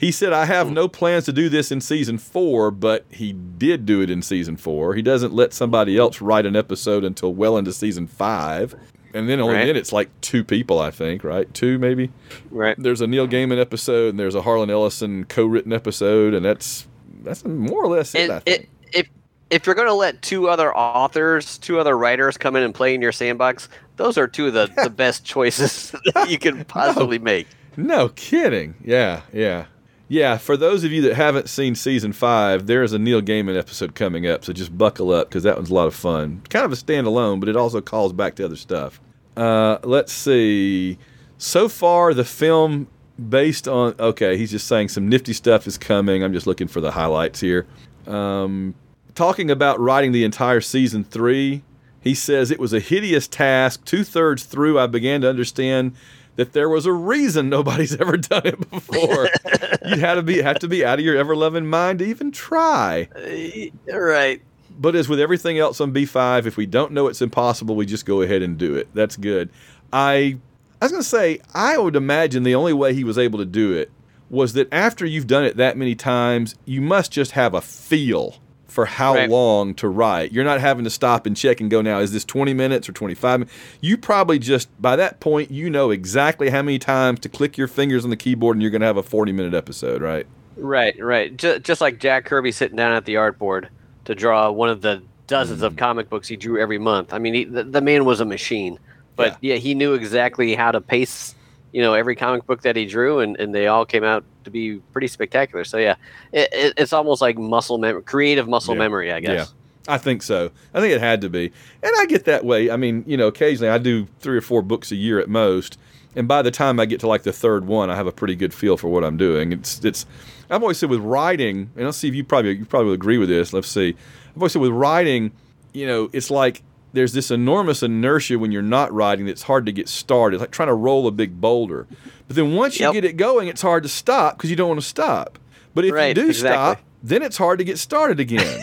He said, I have hmm. no plans to do this in season four, but he did do it in season four. He doesn't let somebody else write an episode until well into season five. And then only Right. then it's like two people, I think, right? Two maybe. Right. There's a Neil Gaiman episode and there's a Harlan Ellison co-written episode, and that's that's more or less it. I think. it, if if you're going to let two other authors, two other writers come in and play in your sandbox, those are two of the, *laughs* the best choices *laughs* that you can possibly make. No kidding. Yeah, yeah. Yeah, for those of you that haven't seen season five, there is a Neil Gaiman episode coming up, so just buckle up because that one's a lot of fun. Kind of a standalone, but it also calls back to other stuff. Uh, let's see. So far, the film based on okay, he's just saying some nifty stuff is coming. I'm just looking for the highlights here. Um, talking about writing the entire season three, he says it was a hideous task. Two thirds through, I began to understand that there was a reason *laughs* nobody's ever done it before. *laughs* You'd have to be have to be out of your ever loving mind to even try. Uh, right. But as with everything else on B5, if we don't know it's impossible, we just go ahead and do it. That's good. I I was going to say I would imagine the only way he was able to do it was that after you've done it that many times, you must just have a feel for how Right. long to write. You're not having to stop and check and go now is this 20 minutes or 25 minutes? You probably just by that point you know exactly how many times to click your fingers on the keyboard and you're going to have a 40 minute episode, right? Right, right. Just, just like Jack Kirby sitting down at the art board to draw one of the dozens Mm. of comic books he drew every month. I mean, he, the, the man was a machine. But yeah. he knew exactly how to pace, you know, every comic book that he drew, and, and they all came out to be pretty spectacular. So yeah, it, it, it's almost like muscle memory, creative muscle Yeah. memory, I guess. Yeah. I think so. I think it had to be. And I get that way. I mean, you know, occasionally I do three or four books a year at most. And by the time I get to like the third one, I have a pretty good feel for what I'm doing. It's it's I've always said with writing, and I'll see if you probably you probably will agree with this. Let's see. I've always said with writing, you know, it's like there's this enormous inertia when you're not riding that's hard to get started. It's like trying to roll a big boulder. But then once you Yep. get it going, it's hard to stop because you don't want to stop. But if you do exactly. stop, then it's hard to get started again.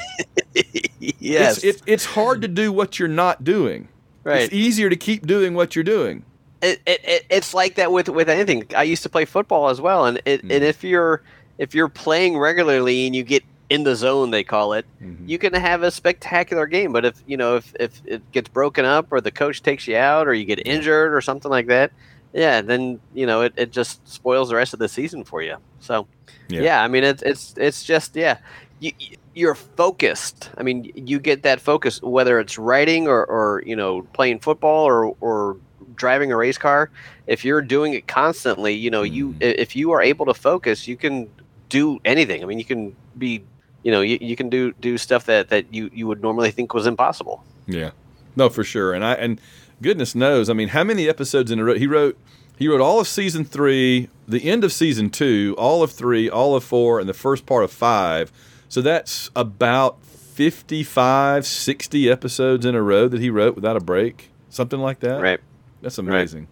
*laughs* yes. It's, it, it's hard to do what you're not doing. Right. It's easier to keep doing what you're doing. it, it, it it's like that with with anything. I used to play football as well, and it, Mm. and if you're if you're playing regularly and you get in the zone, they call it, Mm-hmm. you can have a spectacular game. But if you know if if it gets broken up or the coach takes you out or you get injured or something like that, yeah, then you know it, it just spoils the rest of the season for you. So Yeah. yeah, I mean it's it's it's just yeah. You, you're focused. I mean, you get that focus whether it's writing or, or you know playing football or, or driving a race car. If you're doing it constantly, you know you if you are able to focus, you can do anything. I mean, you can be you know you, you can do do stuff that that you you would normally think was impossible. Yeah. No, for sure. And I and goodness knows, I mean, how many episodes in a row he wrote he wrote all of season 3, the end of season 2, all of 3, all of 4 and the first part of 5. So that's about 55, 60 episodes in a row that he wrote without a break. Something like that. Right. That's amazing.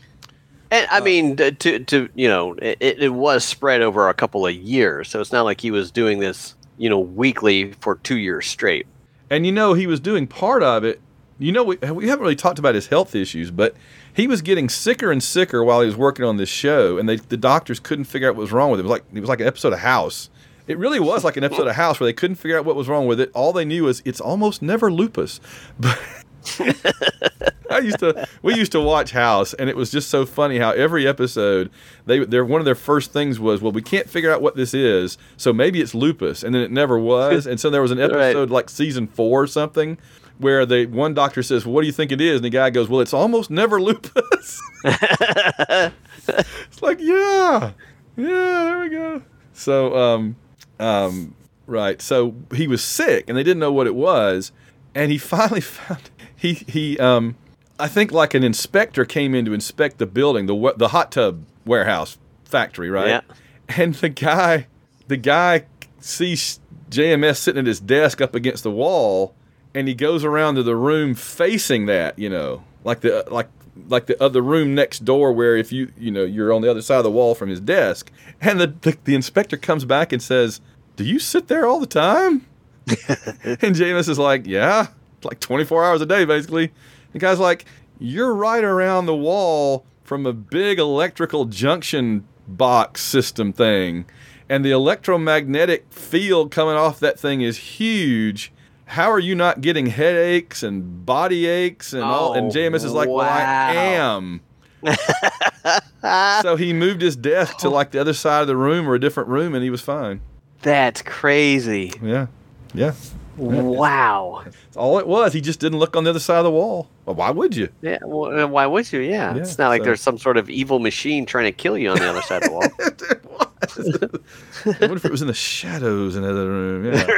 And I uh, mean, to to you know, it, it was spread over a couple of years, so it's not like he was doing this, you know, weekly for two years straight. And you know, he was doing part of it. You know, we, we haven't really talked about his health issues, but he was getting sicker and sicker while he was working on this show, and they, the doctors couldn't figure out what was wrong with him. It was like it was like an episode of House. It really was like an episode of House where they couldn't figure out what was wrong with it. All they knew was it's almost never lupus. *laughs* But *laughs* I used to we used to watch House, and it was just so funny how every episode they their one of their first things was, well, we can't figure out what this is, so maybe it's lupus, and then it never was, and so there was an *laughs* episode like season four or something where the one doctor says, well, "What do you think it is?" and the guy goes, "Well, it's almost never lupus." *laughs* it's like, yeah, yeah, there we go. So, um, um, right. So he was sick, and they didn't know what it was, and he finally found he he um, I think like an inspector came in to inspect the building, the the hot tub warehouse factory, right? Yeah. And the guy, the guy sees JMS sitting at his desk up against the wall, and he goes around to the room facing that, you know, like the like like the other room next door where if you you know you're on the other side of the wall from his desk, and the the, the inspector comes back and says, "Do you sit there all the time?" *laughs* and JMS is like, "Yeah, like 24 hours a day, basically." The guy's like, "You're right around the wall from a big electrical junction box system thing." and the electromagnetic field coming off that thing is huge. How are you not getting headaches and body aches and all? And Oh, JMS is like, well, I am. *laughs* so he moved his desk to like the other side of the room or a different room, and he was fine. That's crazy. Yeah, yeah. Wow. That's all it was. He just didn't look on the other side of the wall. Well, why would you? Yeah. Well, why would you? Yeah. Yeah, it's not like so- there's some sort of evil machine trying to kill you on the other side of the wall. *laughs* I wonder if it was in the shadows in the other room. Yeah. *laughs*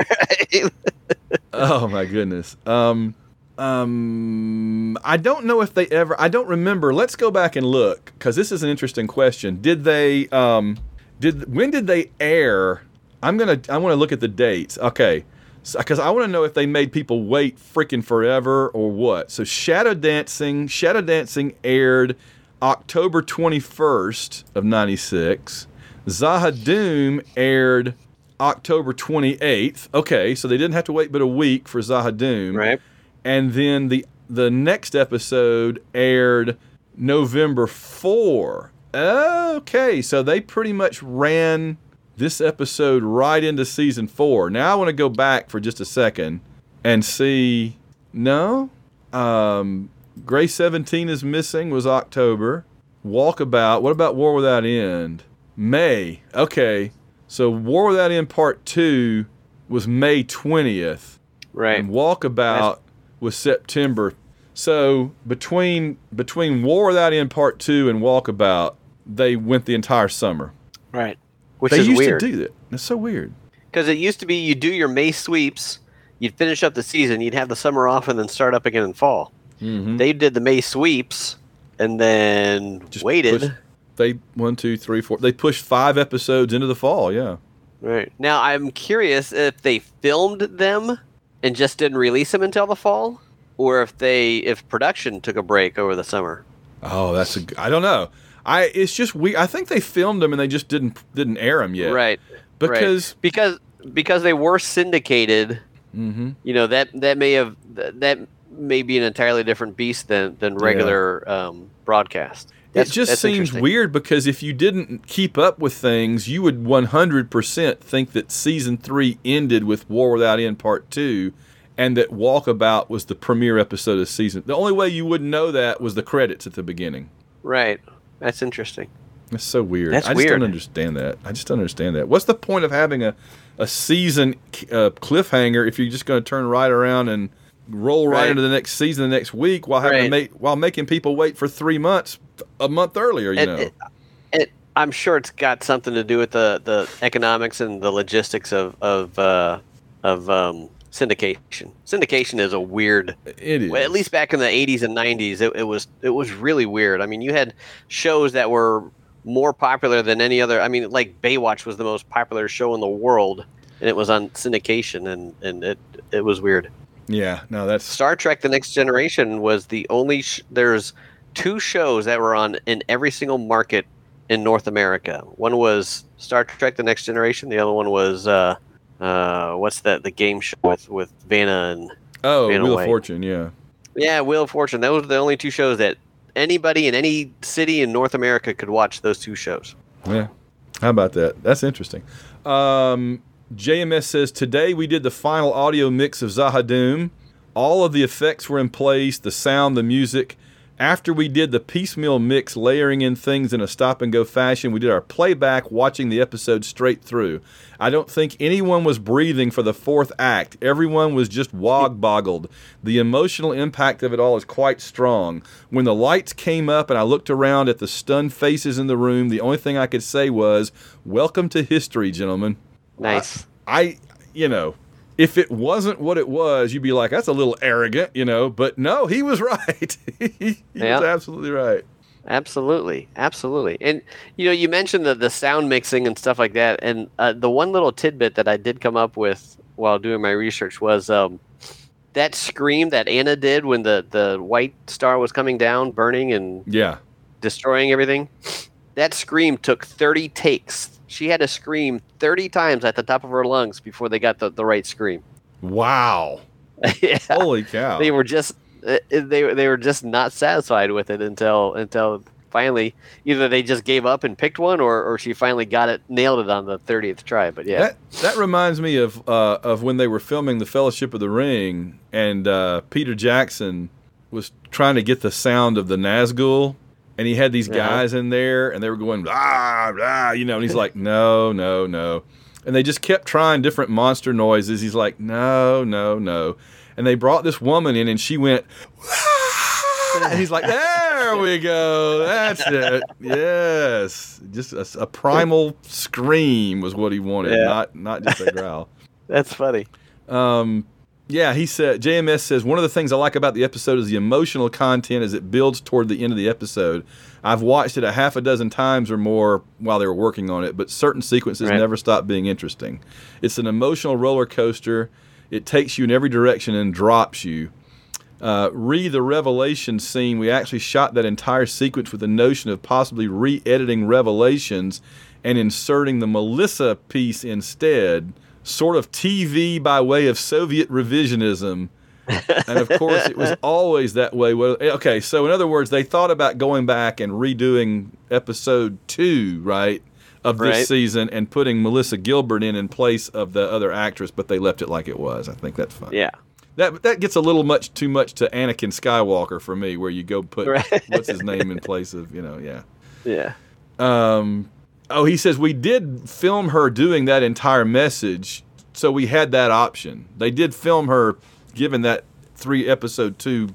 Right? Oh my goodness. Um, um, I don't know if they ever. I don't remember. Let's go back and look because this is an interesting question. Did they? Um, did when did they air? I'm gonna. I want to look at the dates. Okay. Because I want to know if they made people wait freaking forever or what. So Shadow Dancing, Shadow Dancing aired October 21st of '96. Z'Ha'Dum aired October 28th. Okay, so they didn't have to wait but a week for Z'Ha'Dum. right. And then the the next episode aired November 4. Okay, so they pretty much ran this episode right into season 4. Now I want to go back for just a second and see no. Um Gray 17 is missing was October. Walkabout, what about War Without End? May. Okay. So War Without End Part 2 was May 20th Right. and Walkabout was September. So between between War Without End Part Two and Walkabout, they went the entire summer. Right. Which they is used weird. to do that. That's so weird. Because it used to be you do your May sweeps, you'd finish up the season, you'd have the summer off, and then start up again in fall. Mm-hmm. They did the May sweeps and then Just waited. push- They one, two, three, four. They pushed five episodes into the fall. Yeah. Right. Now I'm curious if they filmed them and just didn't release them until the fall, or if they if production took a break over the summer. Oh, that's a. I don't know. I. It's just we. I think they filmed them and they just didn't didn't air them yet. Right. Because. right. because because they were syndicated, Mm-hmm. you know that that may have that may be an entirely different beast than than regular um, broadcast. it just seems weird because if you didn't keep up with things, you would 100% think that season three ended with War Without End Part Two, and that Walkabout was the premiere episode of season. The only way you wouldn't know that was the credits at the beginning. Right. That's interesting. That's so weird. That's I just weird. don't understand that. I just don't understand that. What's the point of having a a season uh, cliffhanger if you're just going to turn right around and roll right, Right. into the next season the next week while having to Right. make while making people wait for three months a month earlier? You It- know. it- it- I'm sure it's got something to do with the, the economics and the logistics of of uh, of um, syndication. Syndication is a weird. It is. Well, at least back in the 80s and 90s, it, it was it was really weird. I mean, you had shows that were more popular than any other. I mean, like Baywatch was the most popular show in the world, and it was on syndication, and and it it was weird. Yeah, no, that's Star Trek: The Next Generation was the only. Sh- there's two shows that were on in every single market in North America. One was Star Trek: The Next Generation. The other one was uh, uh, what's that? The game show with with Vanna and oh, in a Wheel of. Fortune. Yeah, yeah, Wheel of Fortune. Those were the only two shows that anybody in any city in North America could watch. Those two shows. yeah. How about that? That's interesting. Um, JMS says today we did the final audio mix of Z'Ha'Dum. All of the effects were in place, the sound, the music. After we did the piecemeal mix, layering in things in a stop and go fashion, we did our playback, watching the episode straight through. I don't think anyone was breathing for the fourth act. Everyone was just wog boggled. The emotional impact of it all is quite strong. When the lights came up and I looked around at the stunned faces in the room, the only thing I could say was, Welcome to history, gentlemen. Nice. I, you know, if it wasn't what it was, you'd be like, that's a little arrogant, you know. But no, he was *laughs* right. *laughs* he was absolutely right. Absolutely, absolutely. And you know, you mentioned the the sound mixing and stuff like that. And uh, the one little tidbit that I did come up with while doing my research was um, that scream that Anna did when the the white star was coming down, burning and Yeah. destroying everything. That scream took 30 takes. She had to scream 30 times at the top of her lungs before they got the, the right scream. Wow. *laughs* yeah. Holy cow. They were just uh, they they were just not satisfied with it until until finally either they just gave up and picked one, or or she finally got it nailed it on the thirtieth try. But yeah, That that reminds me of uh, of when they were filming the Fellowship of the Ring, and uh, Peter Jackson was trying to get the sound of the Nazgul, and he had these Yeah. guys in there, and they were going ah ah, you know, and he's like, no, no, no, and they just kept trying different monster noises. He's like, no, no, no, and they brought this woman in, and she went. "Ah," And he's like, there we go. That's it. Yes. Just a, a primal scream was what he wanted, Yeah. not not just a growl. *laughs* that's funny. Um, yeah, he said, JMS says, one of the things I like about the episode is the emotional content as it builds toward the end of the episode. I've watched it a half a dozen times or more while they were working on it, but certain sequences Right. never stop being interesting. It's an emotional roller coaster. It takes you in every direction and drops you. Uh, re the Revelation scene, we actually shot that entire sequence with the notion of possibly re editing Revelations and inserting the Melissa piece instead, sort of TV by way of Soviet revisionism. and of course, it was *laughs* always that way. Well, Okay, so in other words, they thought about going back and redoing episode two, right, of this Right. season and putting Melissa Gilbert in in place of the other actress, but they left it like it was. I think that's fine. Yeah, That that gets a little much too much to Anakin Skywalker for me, where you go put *laughs* Right. what's his name in place of you know yeah. yeah. Um, oh, he says we did film her doing that entire message, so we had that option. They did film her giving that three episode two,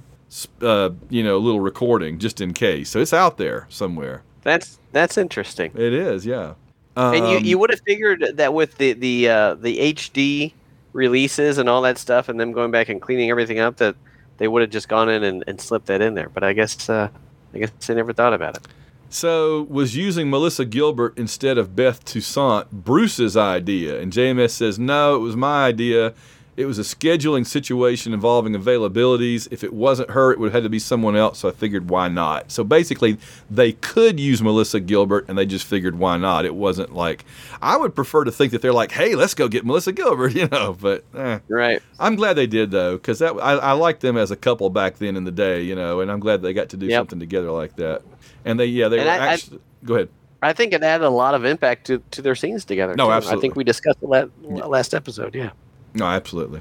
uh, you know, little recording just in case. So it's out there somewhere. That's that's interesting. It is, yeah. and you, Um, you would have figured that with the the uh, the HD releases and all that stuff, and them going back and cleaning everything up, that they would have just gone in and, and slipped that in there. But I guess uh, I guess they never thought about it. So was using Melissa Gilbert instead of Beth Toussaint Bruce's idea, and JMS says no, it was my idea. It was a scheduling situation involving availabilities. If it wasn't her, it would have had to be someone else. So I figured, why not? So basically, they could use Melissa Gilbert, and they just figured, why not? It wasn't like I would prefer to think that they're like, hey, let's go get Melissa Gilbert, *laughs* you know. But eh. Right. I'm glad they did though, because that I, I liked them as a couple back then in the day, you know, and I'm glad they got to do Yep. something together like that. And they, yeah, they And were I- I- actually. go ahead. I think it added a lot of impact to, to their scenes together. No, too. I think we discussed that last episode. Yeah. No, absolutely.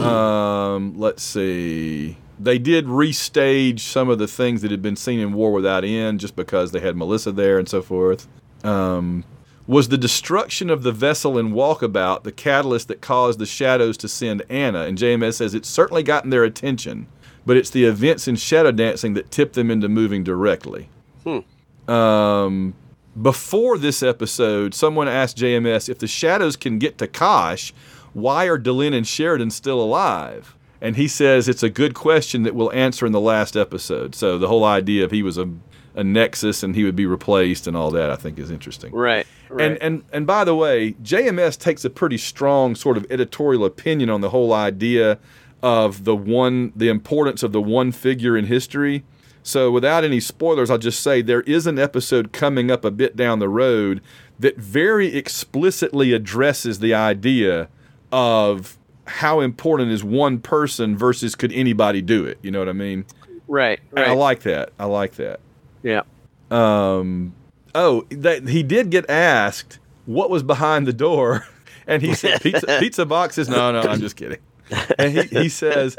um, let's see. They did restage some of the things that had been seen in War Without End just because they had Melissa there and so forth. Um, was the destruction of the vessel in Walkabout the catalyst that caused the Shadows to send Anna? And JMS says it's certainly gotten their attention, but it's the events in Shadow Dancing that tipped them into moving directly. Um, before this episode, someone asked JMS if the Shadows can get to Kosh, why are Delenn and Sheridan still alive? And he says it's a good question that we'll answer in the last episode. So the whole idea of he was a, a nexus and he would be replaced and all that, I think, is interesting. Right. Right. And and and by the way, JMS takes a pretty strong sort of editorial opinion on the whole idea of the one the importance of the one figure in history. So without any spoilers, I'll just say there is an episode coming up a bit down the road that very explicitly addresses the idea of how important is one person versus could anybody do it? You know what I mean? right. Right. I like that. I like that. yeah. Um, oh, that he did get asked what was behind the door, *laughs* and he said pizza, *laughs* pizza boxes. No, no, I'm just kidding. And he, he says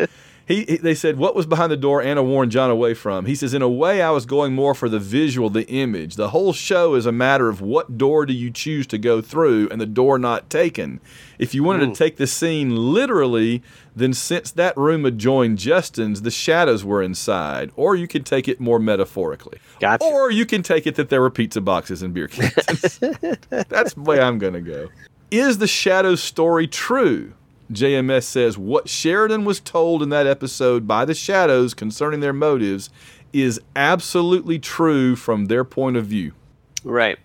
he, he they said what was behind the door Anna warned John away from. He says in a way I was going more for the visual, the image. The whole show is a matter of what door do you choose to go through, and the door not taken. If you wanted to hmm. take the scene literally, then since that room adjoined Justin's, the shadows were inside. Or you could take it more metaphorically. Gotcha. Or you can take it that there were pizza boxes and beer cans. *laughs* That's the way I'm going to go. Is the Shadows story true? JMS says what Sheridan was told in that episode by the Shadows concerning their motives is absolutely true from their point of view. Right.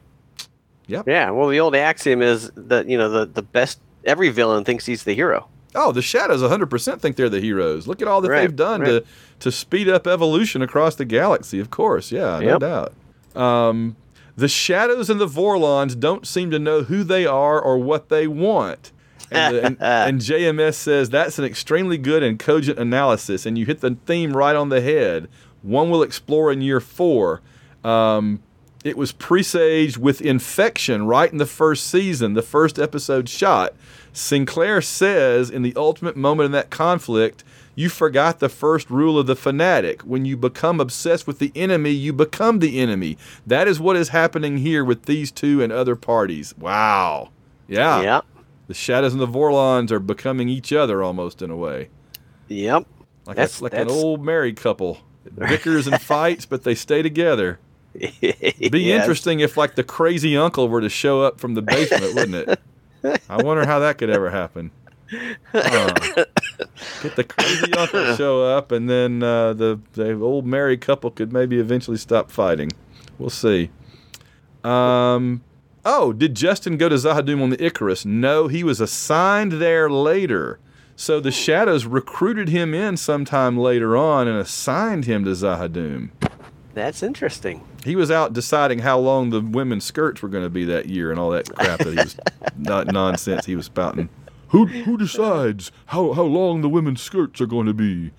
Yep. Yeah. Well, the old axiom is that you know the the best every villain thinks he's the hero. Oh, the Shadows 100% think they're the heroes. Look at all that Right, they've done right. to to speed up evolution across the galaxy. Of course, yeah, no Yep. doubt. Um, the Shadows and the Vorlons don't seem to know who they are or what they want. And, the- and, *laughs* and JMS says that's an extremely good and cogent analysis, and you hit the theme right on the head. One will explore in year four. Um, it was presaged with infection right in the first season, the first episode shot. Sinclair says in the ultimate moment in that conflict, you forgot the first rule of the fanatic. When you become obsessed with the enemy, you become the enemy. That is what is happening here with these two and other parties. Wow. Yeah. Yep. The Shadows and the Vorlons are becoming each other almost in a way. Yep. Like, That's- a, like an old married couple. Bickers and *laughs* fights, but they stay together. It'd *laughs* Be Yes. interesting if like the crazy uncle were to show up from the basement, wouldn't it? I wonder how that could ever happen. Huh. Get the crazy uncle to show up, and then uh, the the old married couple could maybe eventually stop fighting. We'll see. Um. Oh, did Justin go to Z'Ha'Dum on the Icarus? No, he was assigned there later. So the hmm. Shadows recruited him in sometime later on and assigned him to Z'Ha'Dum. That's interesting. He was out deciding how long the women's skirts were going to be that year and all that crap that he was *laughs* not nonsense he was spouting. Who who decides how how long the women's skirts are going to be?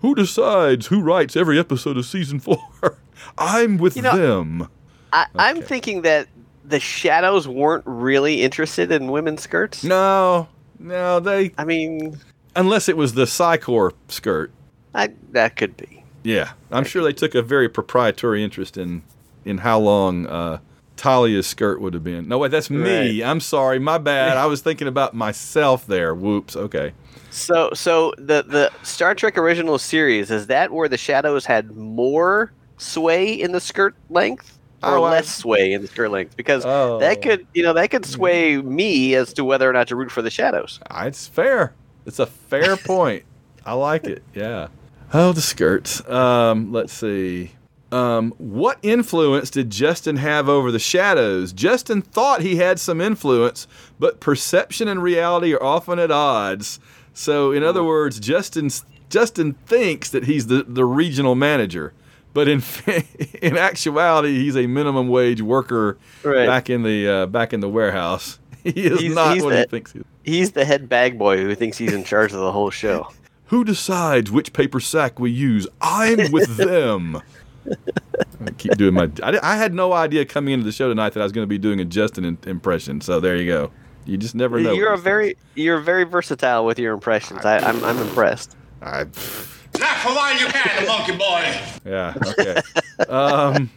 Who- decides who writes every episode of season four? *laughs* I'm with You know- them. I, I'm Okay. thinking that the shadows weren't really interested in women's skirts. No, no, they I mean, unless it was the Psi Corps skirt. I, that could be. Yeah, I'm sure they took a very proprietary interest in in how long uh, Talia's skirt would have been. No, wait, that's me. Right. I'm sorry, my bad. I was thinking about myself there. Whoops. Okay. So, so the the Star Trek original series is that where the shadows had more sway in the skirt length or Oh, less sway in the skirt length? Because Oh. that could, you know, that could sway me as to whether or not to root for the shadows. Ah, It's fair. It's a fair *laughs* point. I like it. Yeah. Oh, the skirts. Um, let's see. Um, what influence did Justin have over the shadows? Justin thought he had some influence, but perception and reality are often at odds. So, in other words, Justin Justin thinks that he's the, the regional manager, but in *laughs* in actuality, he's a minimum wage worker Right. back in the uh, back in the warehouse. *laughs* He is He's- not he's what he the- thinks he is. He's the head bag boy who thinks he's in charge of the whole show. *laughs* Who decides which paper sack we use? I'm with them. I keep doing my. I, I had no idea coming into the show tonight that I was going to be doing a Justin in, impression. So there you go. You just never know. You're a very you're very versatile with your impressions. I, I'm I'm impressed. things. Laugh for while you can, monkey boy. Yeah. Okay. um.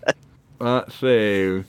Let's see.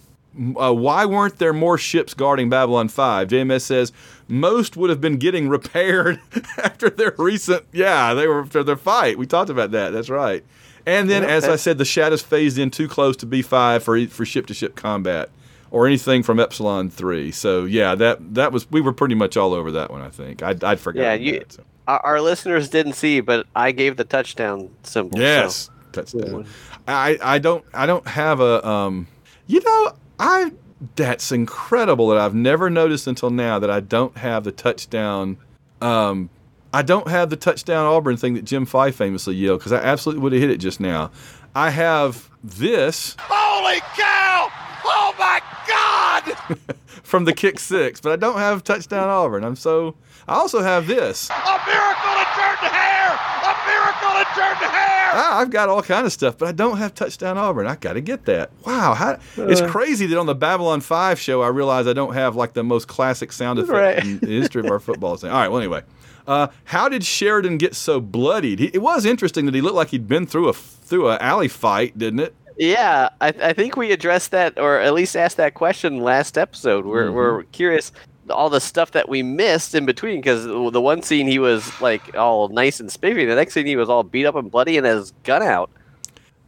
Uh, why weren't there more ships guarding Babylon 5? JMS says most would have been getting repaired *laughs* after their recent, yeah, they were after their fight. We talked about that. That's right. And then, Yeah, as I said, the shadows phased in too close to B5 for for ship to ship combat or anything from Epsilon 3. So yeah, that that was we were pretty much all over that one. I think I'd, I'd forgotten. Yeah, you- that, so. Our, our listeners didn't see, but I gave the touchdown symbol. so- Yes, touchdown. I, I don't I don't have a um you know I that's incredible that I've never noticed until now that I don't have the touchdown um I don't have the touchdown Auburn thing that Jim Fyffe famously yelled because I absolutely would have hit it just now. I have this Holy cow! Oh my God! *laughs* from the kick six, but I don't have touchdown Auburn. I'm so I also have this. A miracle in Jordan-Hare! A miracle in Jordan-Hare! Ah, I've got all kind of stuff, but I don't have touchdown Auburn. I got to get that. Wow, how, it's crazy that on the Babylon Five show, I realize I don't have like the most classic sound effect Right. in the history of our *laughs* football thing. All right, well, anyway, uh, how did Sheridan get so bloodied? He, it was interesting that he looked like he'd been through a through a alley fight, didn't it? Yeah, I, I think we addressed that, or at least asked that question last episode. We're, Mm-hmm. we're curious all the stuff that we missed in between because the one scene he was like all nice and spiffy, the next scene he was all beat up and bloody and has gun out.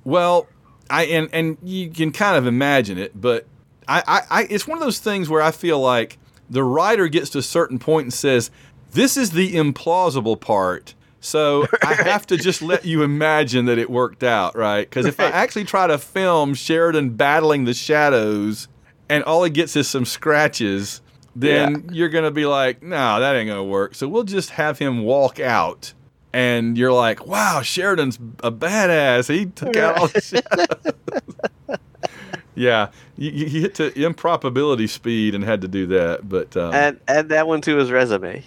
Well, I and and you can kind of imagine it, but I, I, I it's one of those things where I feel like the writer gets to a certain point and says, "This is the implausible part." So *laughs* I have to just let you imagine that it worked out, right? Because if I actually try to film Sheridan battling the shadows, and all he gets is some scratches, then you're gonna be like, "No, that ain't gonna work." So we'll just have him walk out, and you're like, "Wow, Sheridan's a badass. He took out all the shadows." *laughs* yeah, you, you you hit to improbability speed and had to do that, but um, And add that one to his resume.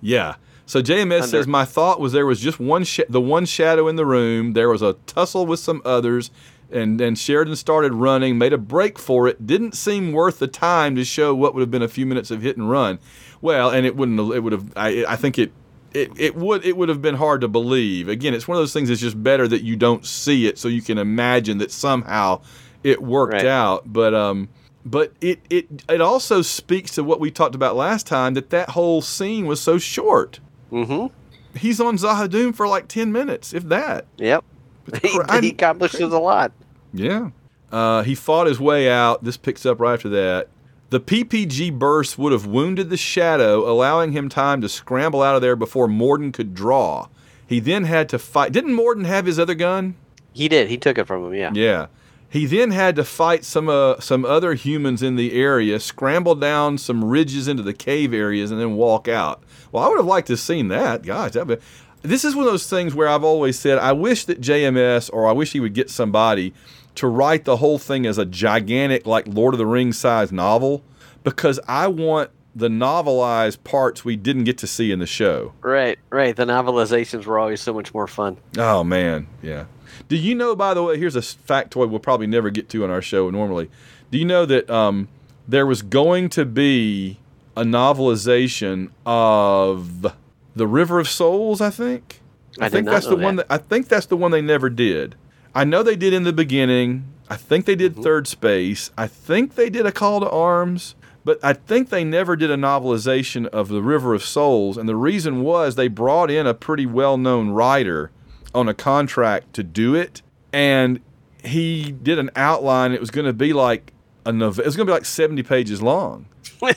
yeah. So JMS Under- says my thought was there was just one sh- the one shadow in the room. There was a tussle with some others. And and Sheridan started running, made a break for it. Didn't seem worth the time to show what would have been a few minutes of hit and run. Well, and it wouldn't. It would have. I, I think it. It, it would it would have been hard to believe. Again, it's one of those things. It's just better that you don't see it, so you can imagine that somehow it worked Right. out. But um, but it it it also speaks to what we talked about last time that that whole scene was so short. Mm-hmm. He's on Z'Ha'Dum for like ten minutes, if that. Yep. *laughs* He, he accomplishes a lot. Yeah. Uh, he fought his way out. This picks up right after that. The PPG burst would have wounded the Shadow, allowing him time to scramble out of there before Morden could draw. He then had to fight. Didn't Morden have his other gun? He did. He took it from him. Yeah. Yeah. He then had to fight some uh, some other humans in the area, scramble down some ridges into the cave areas, and then walk out. Well, I would have liked to have seen that. Gosh, that would, this is one of those things where I've always said I wish that JMS or I wish he would get somebody to write the whole thing as a gigantic, like Lord of the Rings size novel, because I want the novelized parts we didn't get to see in the show. Right. Right. The novelizations were always so much more fun. Oh man, yeah. Do you know? By the way, here's a factoid we'll probably never get to on our show normally. Do you know that um, there was going to be a novelization of the River of Souls? I think. I did think that's the one that. that I think that's the one they never did. I know they did in the beginning. I think they Mm-hmm. did Third Space. I think they did a Call to Arms. But I think they never did a novelization of The River of Souls, and the reason was they brought in a pretty well-known writer on a contract to do it, and he did an outline. It was going to be like a novel. It was going to be like seventy pages long. *laughs*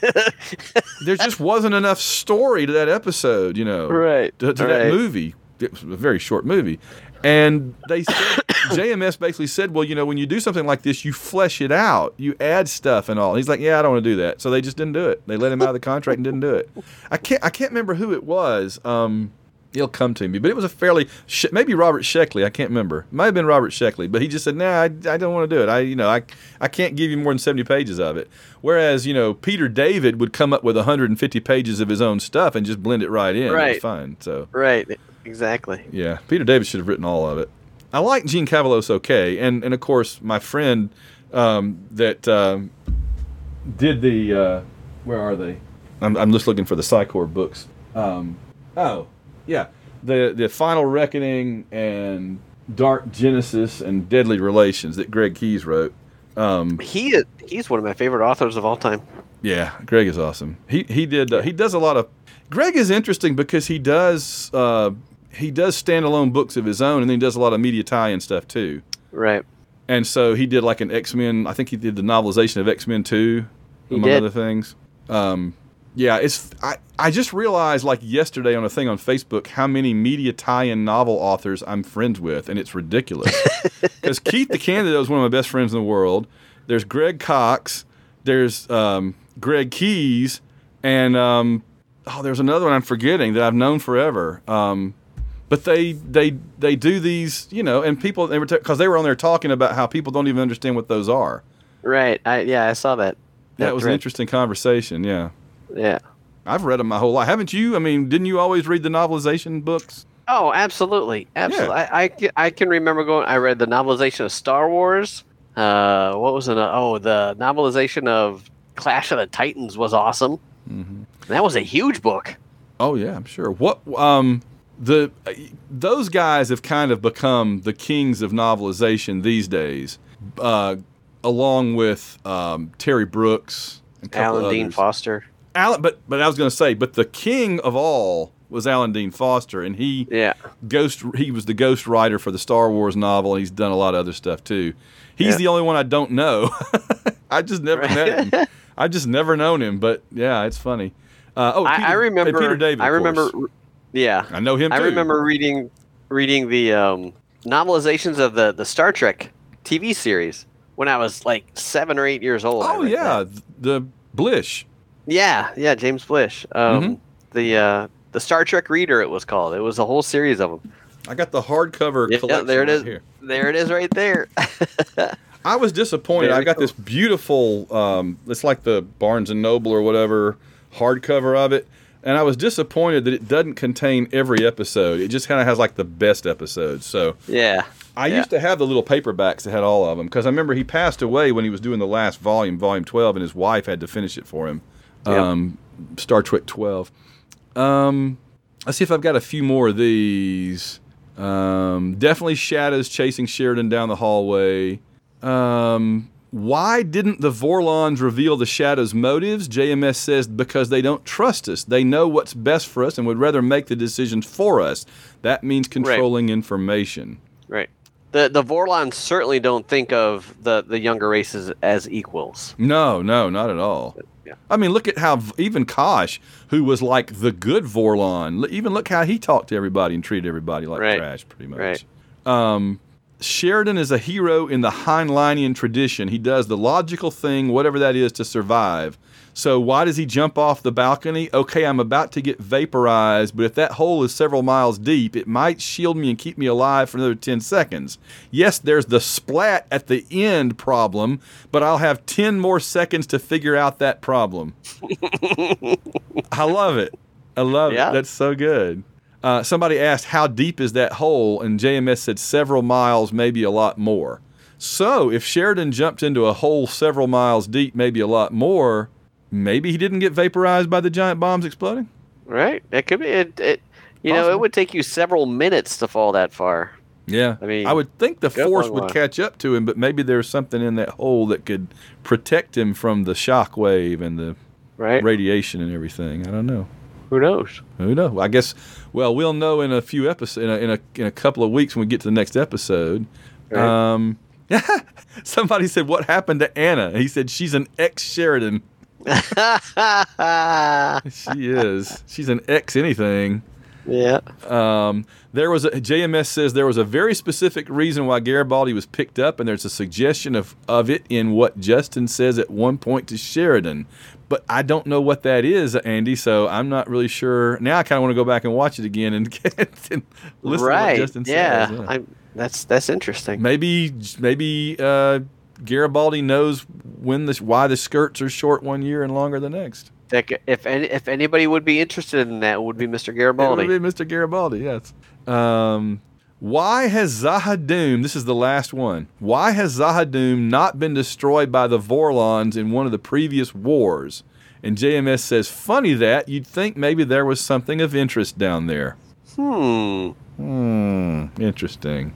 there just wasn't enough story to that episode, you know, Right, To, to that movie. It was a very short movie, and they said *coughs* JMS basically said, "Well, you know, when you do something like this, you flesh it out, you add stuff and all." He's like, "Yeah, I don't want to do that," so they just didn't do it. They let him out of the contract and didn't do it. I can't, I can't remember who it was. Um, It'll come to me, but it was a fairly maybe Robert Sheckley. I can't remember. It might have been Robert Sheckley, but he just said, "Nah, I, I don't want to do it. I, you know, I, I can't give you more than seventy pages of it." Whereas, you know, Peter David would come up with 150 pages of his own stuff and just blend it right in. It was Right. fine. So Right. Exactly. yeah, Peter David should have written all of it. I like Jeanne Cavelos okay, and and of course my friend um, that um, did the uh, where are they? I'm, I'm just looking for the Psi Corps books. Um, oh, yeah, the the Final Reckoning and Dark Genesis and Deadly Relations that Greg Keyes wrote. Um, He is, he's one of my favorite authors of all time. yeah, Greg is awesome. He he did uh, he does a lot of. Greg is interesting because he does uh, he does standalone books of his own, and then he does a lot of media tie-in stuff too. Right. And so he did like an X Men. I think he did the novelization of X Men Two, He among did. other things. Um, yeah, it's I, I just realized like yesterday on a thing on Facebook how many media tie-in novel authors I'm friends with, and it's ridiculous. *laughs* Because Keith DeCandido is one of my best friends in the world. There's Greg Cox. There's um, Greg Keyes, and um, oh, there's another one I'm forgetting that I've known forever. Um, but they they they do these, you know, and people they were because they were on there talking about how people don't even understand what those are. Right. I yeah, I saw that. That was an interesting conversation. Yeah, Yeah. I've read them my whole life. Haven't you? I mean, didn't you always read the novelization books? Oh, absolutely, absolutely. I, I I can remember going. I read the novelization of Star Wars. Uh, what was it? Oh, the novelization of Clash of the Titans was awesome. Mm-hmm. That was a huge book. Oh yeah, I'm sure. What um the those guys have kind of become the kings of novelization these days, uh, along with um, Terry Brooks and Alan Dean others. Foster. Alan, but but I was going to say, but the king of all was Alan Dean Foster, and he Yeah. ghost he was the ghost writer for the Star Wars novel, and he's done a lot of other stuff too. He's Yeah. the only one I don't know. *laughs* I just never met him. *laughs* I just never known him, but yeah, it's funny. Uh, oh, I, Peter, I remember. Peter David. I remember. course. Yeah. I know him. I too. remember reading reading the um, novelizations of the the Star Trek TV series when I was like seven or eight years old. Oh yeah, that. the Blish. Yeah, yeah. James Blish. Um, Mhm. The uh, the Star Trek Reader. It was called. It was a whole series of them. I got the hardcover Yeah, collection. there it is. right. Here. There it is, right there. *laughs* I was disappointed. Very I got cool. this beautiful. Um, it's like the Barnes and Noble or whatever hardcover of it, and I was disappointed that it doesn't contain every episode. It just kind of has like the best episodes. So yeah. I Yeah. used to have the little paperbacks that had all of them because I remember he passed away when he was doing the last volume, volume 12, and his wife had to finish it for him. Yep. Um, Star Trek 12. Um, let's see if I've got a few more of these. Um, definitely shadows chasing Sheridan down the hallway. Um, why didn't the Vorlons reveal the Shadow's motives? JMS says because they don't trust us. They know what's best for us and would rather make the decisions for us. That means controlling information. Right. The the Vorlons certainly don't think of the the younger races as equals. No, no, not at all. Yeah. I mean, look at how even Kosh, who was like the good Vorlon, even look how he talked to everybody and treated everybody like Right. trash, pretty much. Right. Um, Sheridan is a hero in the Heinleinian tradition. He does the logical thing, whatever that is, to survive. So why does he jump off the balcony? Okay, I'm about to get vaporized, but if that hole is several miles deep, it might shield me and keep me alive for another 10 seconds. Yes, there's the splat at the end problem, but I'll have 10 more seconds to figure out that problem. *laughs* I love it. I love Yeah. it. That's so good. Uh, somebody asked, How deep is that hole? And JMS said, Several miles, maybe a lot more. So if Sheridan jumped into a hole several miles deep, maybe a lot more, maybe he didn't get vaporized by the giant bombs exploding? Right. It could be. It. it you know, it would take you several minutes to fall that far. Yeah. I mean, I would think the force would catch up to him, but maybe there's something in that hole that could protect him from the shock wave and the Right. radiation and everything. I don't know. Who knows? Who knows? I guess. Well, we'll know in a few episodes, in a, in a in a couple of weeks when we get to the next episode. Right. Um, *laughs* somebody said, "What happened to Anna?" He said, "She's an ex Sheridan. Yeah. *laughs* She is. She's an ex anything." Yeah. Um, there was a JMS says there was a very specific reason why Garibaldi was picked up, and there's a suggestion of, of it in what Justin says at one point to Sheridan. But I don't know what that is, Andy. So I'm not really sure. Now I kind of want to go back and watch it again and, *laughs* get, and listen right. to what Justin yeah. says. I'm, that's that's interesting. Maybe maybe uh, Garibaldi knows when the why the skirts are short one year and longer the next. If any, if anybody would be interested in that, it would be Mr. It Garibaldi. would be Mr. Garibaldi, yes. Um, why has Z'Ha'Dum, this is the last one, why has Z'Ha'Dum not been destroyed by the Vorlons in one of the previous wars? And JMS says, funny that, you'd think maybe there was something of interest down there. Hmm. Hmm, interesting.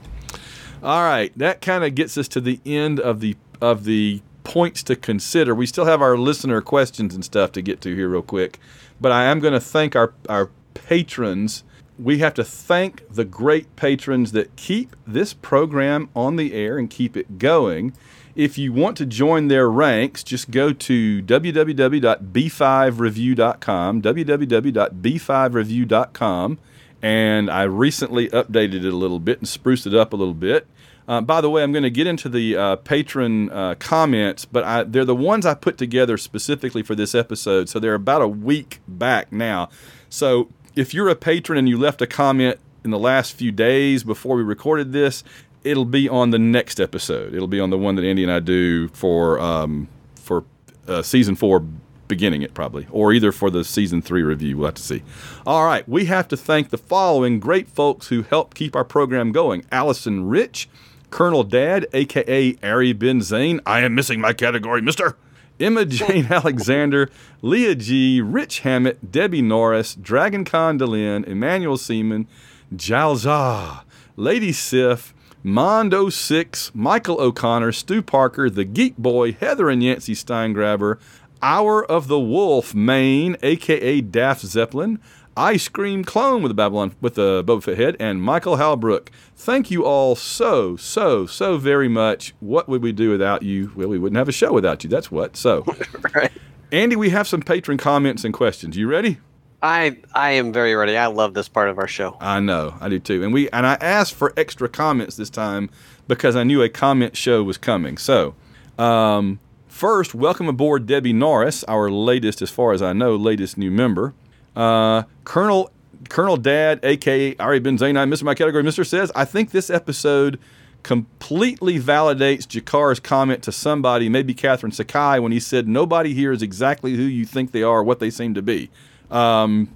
All right, that kind of gets us to the end of the of the points to consider. We still have our listener questions and stuff to get to here real quick, but I am going to thank our our patrons. We have to thank the great patrons that keep this program on the air and keep it going. If you want to join their ranks, just go to www.b5review.com, www.b5review.com, and I recently updated it a little bit and spruced it up a little bit. Uh, by the way, I'm going to get into the uh, patron uh, comments, but I, they're the ones I put together specifically for this episode, so they're about a week back now. So if you're a patron and you left a comment in the last few days before we recorded this, it'll be on the next episode. It'll be on the one that Andy and I do for um, for uh, season four, beginning it probably, or either for the season three review. We'll have to see. All right, we have to thank the following great folks who help keep our program going: Allison Rich, Colonel Dad, aka Ari Ben Zane. I am missing my category, Mister. Emma Jane *laughs* Alexander, Leah G, Rich Hammett, Debbie Norris, Dragon Con DeLynn, Emmanuel Seaman, Jalza, Lady Sif, Mondo Six, Michael O'Connor, Stu Parker, The Geek Boy, Heather and Yancey Steingraber, Hour of the Wolf, Maine, aka Daft Zeppelin, Ice Cream Clone with a Babylon with a Boba Fett head, and Michael Halbrook. Thank you all so, so, so very much. What would we do without you? Well, we wouldn't have a show without you. That's what. So, *laughs* Right. Andy, we have some patron comments and questions. You ready? I I am very ready. I love this part of our show. I know, I do too. And we and I asked for extra comments this time because I knew a comment show was coming. So, um, first, welcome aboard Debbie Norris, our latest, as far as I know, latest new member. Uh, Colonel Colonel Dad, aka Ari Ben Zayn, I missed my category. Mister says, I think this episode completely validates G'Kar's comment to somebody, maybe Catherine Sakai, when he said, "Nobody here is exactly who you think they are, what they seem to be." Um,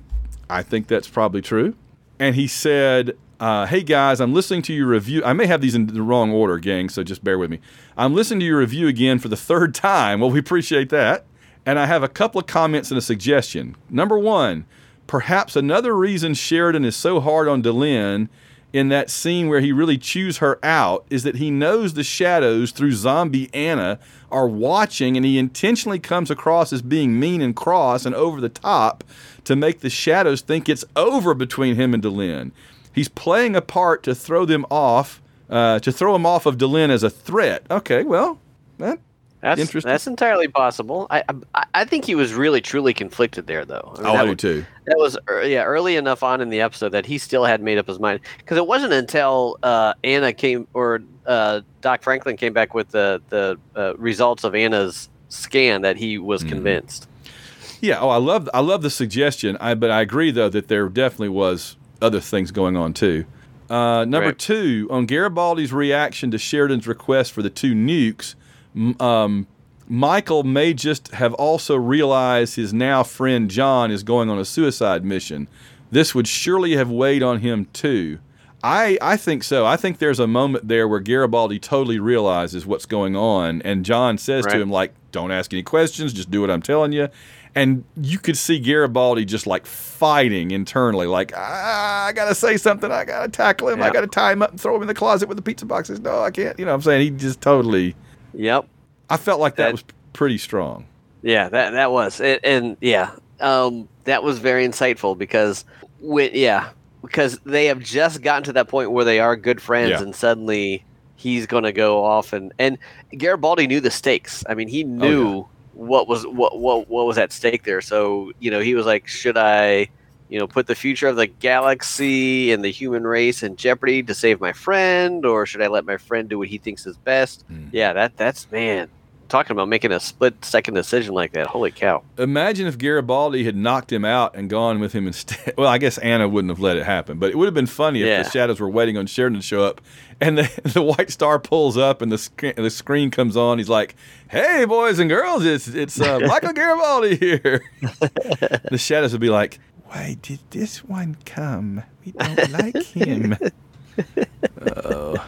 I think that's probably true. And he said, Uh, hey guys, I'm listening to your review. I may have these in the wrong order, gang, so just bear with me. I'm listening to your review again for the third time. Well, we appreciate that. And I have a couple of comments and a suggestion. Number one, perhaps another reason Sheridan is so hard on Delenn in that scene where he really chews her out is that he knows the shadows through zombie Anna are watching and he intentionally comes across as being mean and cross and over the top to make the shadows think it's over between him and Delenn. He's playing a part to throw them off, uh, to throw him off of Delenn as a threat. Okay, well, that That's Interesting. that's entirely possible. I, I I think he was really truly conflicted there, though. I mean, oh, I do was- too. That was ear- yeah early enough on in the episode that he still had made up his mind because it wasn't until uh, Anna came or uh, Doc Franklin came back with the the uh, results of Anna's scan that he was Mm-hmm. convinced. Yeah. Oh, I love I love the suggestion. I but I agree though that there definitely was other things going on too. Uh, number Right. two, on Garibaldi's reaction to Sheridan's request for the two nukes, um, Michael may just have also realized his now friend John is going on a suicide mission. This would surely have weighed on him too. I, I think so. I think there's a moment there where Garibaldi totally realizes what's going on, and John says to him, like, don't ask any questions, just do what I'm telling you. And you could see Garibaldi just like fighting internally, like, ah, I gotta say something, I gotta tackle him, I gotta tie him up and throw him in the closet with the pizza boxes. No, I can't. You know what I'm saying? He just totally, Yep. I felt like that, That- was pretty strong. Yeah, that that was it, and yeah, um, that was very insightful because when yeah, because they have just gotten to that point where they are good friends, Yeah. and suddenly he's going to go off and and Garibaldi knew the stakes. I mean, he knew what was what what what was at stake there. So you know, he was like, should I? You know, put the future of the galaxy and the human race in jeopardy to save my friend, or should I let my friend do what he thinks is best? Mm. Yeah, that that's man, talking about making a split second decision like that. Holy cow! Imagine if Garibaldi had knocked him out and gone with him instead. *laughs* Well, I guess Anna wouldn't have let it happen, but it would have been funny if Yeah. the shadows were waiting on Sheridan to show up, and the, *laughs* the White Star pulls up and the sc- the screen comes on. He's like, "Hey, boys and girls, it's it's uh, *laughs* Michael Garibaldi here." the shadows would be like, "Why did this one come? We don't like him." oh.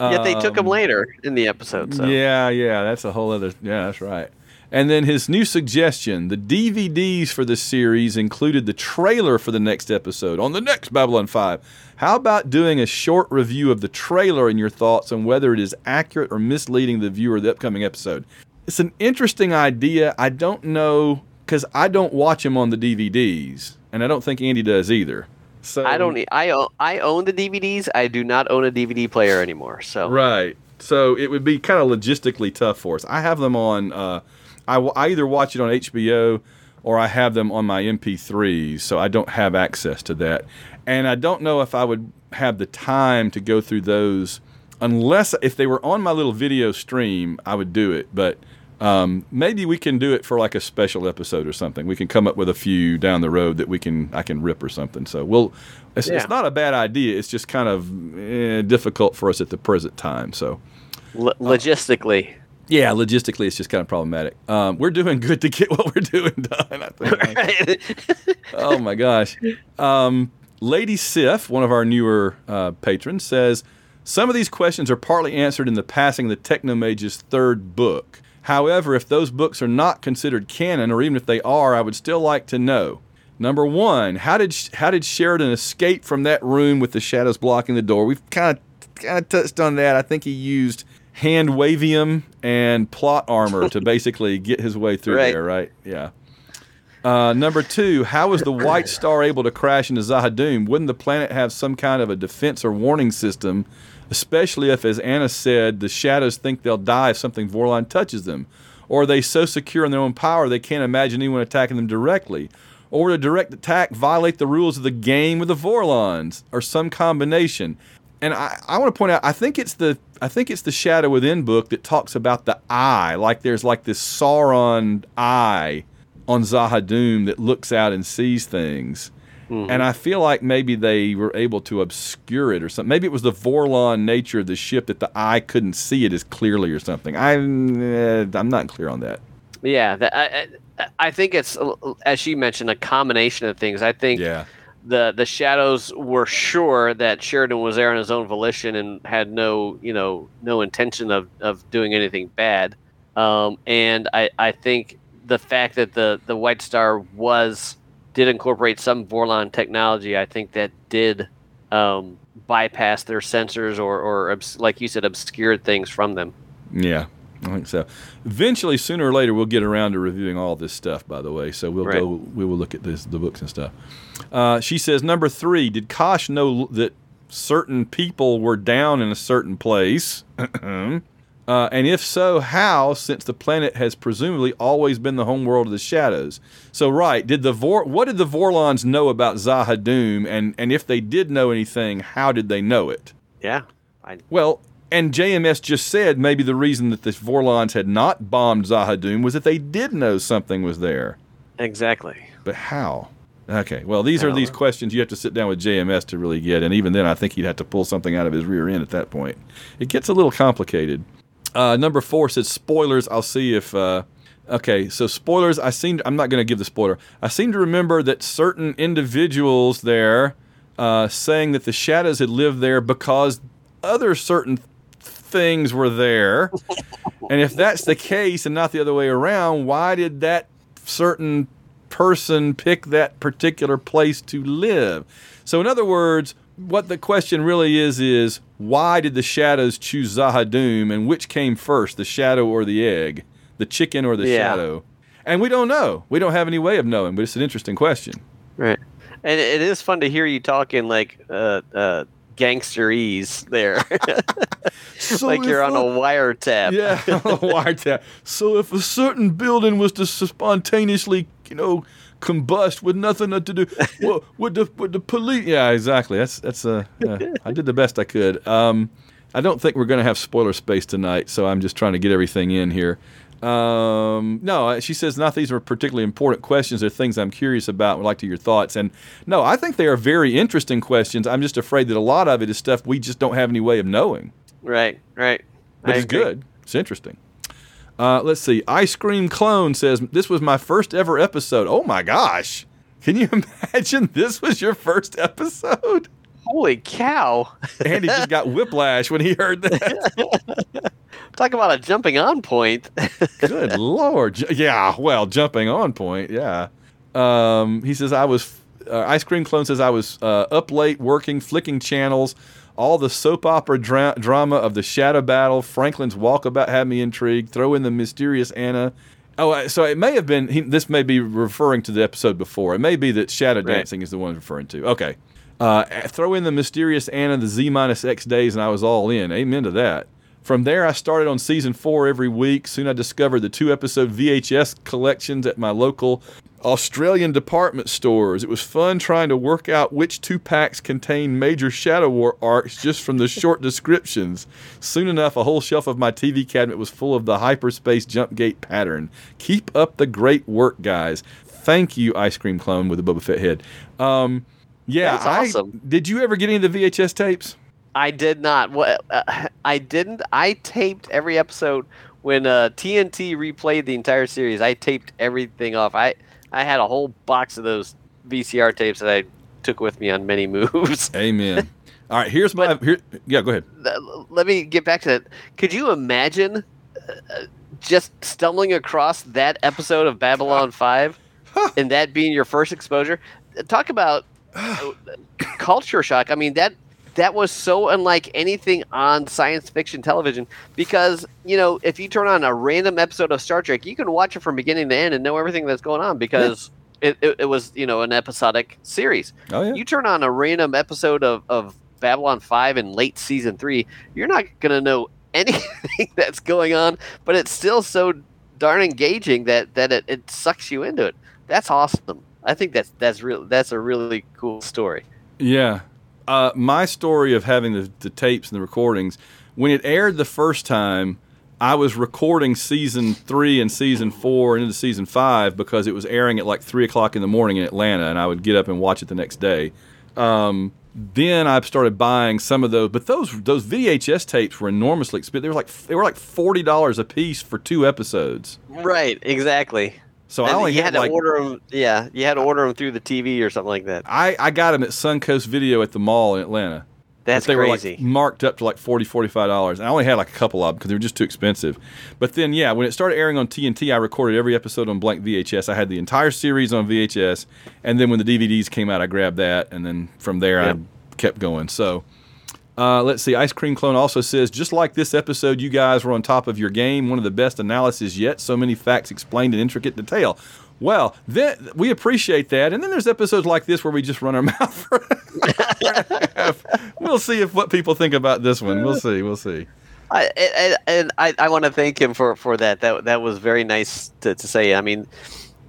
Yet they took him Um, later in the episode. So yeah, yeah, that's a whole other. Yeah, that's right. And then his new suggestion: the DVDs for the series included the trailer for the next episode on the next Babylon Five. How about doing a short review of the trailer and your thoughts on whether it is accurate or misleading the viewer of the upcoming episode? It's an interesting idea. I don't know because I don't watch them on the DVDs, and I don't think Andy does either. So I don't. I own, I own the DVDs. I do not own a DVD player anymore. So Right. So it would be kind of logistically tough for us. I have them on. Uh, I, w- I either watch it on HBO or I have them on my MP3s, so I don't have access to that. And I don't know if I would have the time to go through those unless if they were on my little video stream, I would do it. But um, maybe we can do it for like a special episode or something. We can come up with a few down the road that we can I can rip or something. So we'll. It's, Yeah. it's not a bad idea. It's just kind of eh, difficult for us at the present time. So. lo- logistically, Yeah, logistically, it's just kind of problematic. Um, we're doing good to get *laughs* what we're doing done. I think. oh my gosh. Um, Lady Sif, one of our newer uh, patrons, says some of these questions are partly answered in the passing of the Technomage's third book. However, if those books are not considered canon, or even if they are, I would still like to know. Number one, how did how did Sheridan escape from that room with the shadows blocking the door? We've kind of kind of touched on that. I think he used hand wavium and plot armor to *laughs* basically get his way through Right. there, right? Yeah. Uh, number two, how was the White Star able to crash into Z'Ha'Dum? Wouldn't the planet have some kind of a defense or warning system, especially if, as Anna said, the shadows think they'll die if something Vorlon touches them? Or are they so secure in their own power they can't imagine anyone attacking them directly? Or a direct attack violate the rules of the game with the Vorlons, or some combination? And I, I want to point out, I think it's the I think it's the Shadow Within book that talks about the eye, like there's like this Sauron eye on Z'Ha'Dum that looks out and sees things. And I feel like maybe they were able to obscure it or something. Maybe it was the Vorlon nature of the ship that the eye couldn't see it as clearly or something. I'm eh, I'm not clear on that. yeah. That, I, I- I think it's uh, as she mentioned a combination of things. I think Yeah. the the shadows were sure that Sheridan was there on his own volition and had no you know no intention of, of doing anything bad. Um, and I, I think the fact that the, the White Star was did incorporate some Vorlon technology, I think that did um, bypass their sensors or, or obs- like you said, obscured things from them. Yeah, I think so. Eventually, sooner or later, we'll get around to reviewing all this stuff. By the way, so we'll Right. go. We will look at this, the books and stuff. Uh, she says number three. Did Kosh know that certain people were down in a certain place? *clears throat* Uh, and if so, how? Since the planet has presumably always been the home world of the shadows. So, right, did the Vor- what did the Vorlons know about Z'Ha'Dum? And and if they did know anything, how did they know it? Yeah. I, Well, and JMS just said maybe the reason that the Vorlons had not bombed Z'Ha'Dum was that they did know something was there. exactly. But how? Okay, well, these are these questions you have to sit down with JMS to really get, and even then, I think he'd have to pull something out of his rear end at that point. It gets a little complicated. Uh, number four says spoilers. I'll see if. Uh, okay, so spoilers. I seem. I'm not going to give the spoiler. I seem to remember that certain individuals there uh, saying that the shadows had lived there because other certain things were there. *laughs* and if that's the case and not the other way around, why did that certain person pick that particular place to live? So, in other words, what the question really is is why did the shadows choose Z'Ha'Dum and which came first, the shadow or the egg, the chicken or the Yeah. shadow? And we don't know. We don't have any way of knowing, but it's an interesting question. Right. And it is fun to hear you talking like uh, uh, gangsterese there, *laughs* like you're on a wiretap. Yeah, *laughs* on a wiretap. So if a certain building was to spontaneously, you know, combust with nothing to do, well, with the with the police. Yeah, exactly. That's that's uh, uh, I did the best I could. Um, I don't think we're going to have spoiler space tonight, so I'm just trying to get everything in here. Um, no, she says not these are particularly important questions. They're things I'm curious about. Would like to hear your thoughts. And no, I think they are very interesting questions. I'm just afraid that a lot of it is stuff we just don't have any way of knowing Right. Right. but I it's agree. good. It's interesting. Uh, let's see. Ice Cream Clone says this was my first ever episode. Oh my gosh! Can you *laughs* imagine this was your first episode? Holy cow! Andy just got *laughs* whiplash when he heard that. *laughs* Talk about a jumping on point. Good lord! Yeah, well, jumping on point. Yeah. Um, he says I was. Uh, Ice Cream Clone says I was uh, up late working, flicking channels. All the soap opera dra- drama of the Shadow Battle, Franklin's Walkabout had me intrigued. Throw in the mysterious Anna. Oh, so it may have been. He, this may be referring to the episode before. It may be that Shadow Right. Dancing is the one referring to. Okay. Uh, throw in the mysterious Anna, the Z minus X days, and I was all in. Amen to that. From there, I started on season four every week. Soon I discovered the two episode VHS collections at my local Australian department stores. It was fun trying to work out which two packs contained major Shadow War arcs just from the short descriptions. Soon enough, a whole shelf of my TV cabinet was full of the hyperspace jump gate pattern. Keep up the great work, guys. Thank you, Ice Cream Clone with the Boba Fett head. Um, yeah, That's I- awesome. did you ever get any of the VHS tapes? I did not. What uh, I didn't. I taped every episode when uh, TNT replayed the entire series. I taped everything off. I I had a whole box of those VCR tapes that I took with me on many *laughs* moves. Amen. *laughs* All right, here's my But- here. Yeah, go ahead. Let me get back to that. Could you imagine uh, just stumbling across that episode of Babylon *laughs* Five, and that being your first exposure? Talk about *sighs* culture shock. I mean that that was so unlike anything on science fiction television because you know if you turn on a random episode of Star Trek, you can watch it from beginning to end and know everything that's going on because it, it, it was you know an episodic series. Oh yeah. You turn on a random episode of, of Babylon 5 in late season 3, you're not going to know *laughs* anything that's going on, but it's still so darn engaging that, that it, it sucks you into it. That's awesome. I think that's that's real that's a really cool story. Yeah. Uh, my story of having the, the tapes and the recordings, when it aired the first time, I was recording season three and season four and into season five because it was airing at like three o'clock in the morning in Atlanta, and I would get up and watch it the next day. Um, then I started buying some of those, but those those VHS tapes were enormously expensive. They were like they were like forty dollars a piece for two episodes. Right, exactly. So I only you had, had to like order them. Yeah, you had to order them through the TV or something like that. I, I got them at Suncoast Video at the mall in Atlanta. That's but they crazy. were like marked up to like 40 $45. And I only had like a couple of them because they were just too expensive. But then, yeah, when it started airing on TNT, I recorded every episode on blank VHS. I had the entire series on VHS. And then when the DVDs came out, I grabbed that. And then from there, Yep. I kept going. So. Uh, let's see. Ice Cream Clone also says, just like this episode, you guys were on top of your game. One of the best analyses yet. So many facts explained in intricate detail. Well, then we appreciate that. And then there's episodes like this where we just run our *laughs* mouth for we'll see if what people think about this one. We'll see. We'll see. I, and and I, I want to thank him for, for that. That that was very nice to, to say. I mean,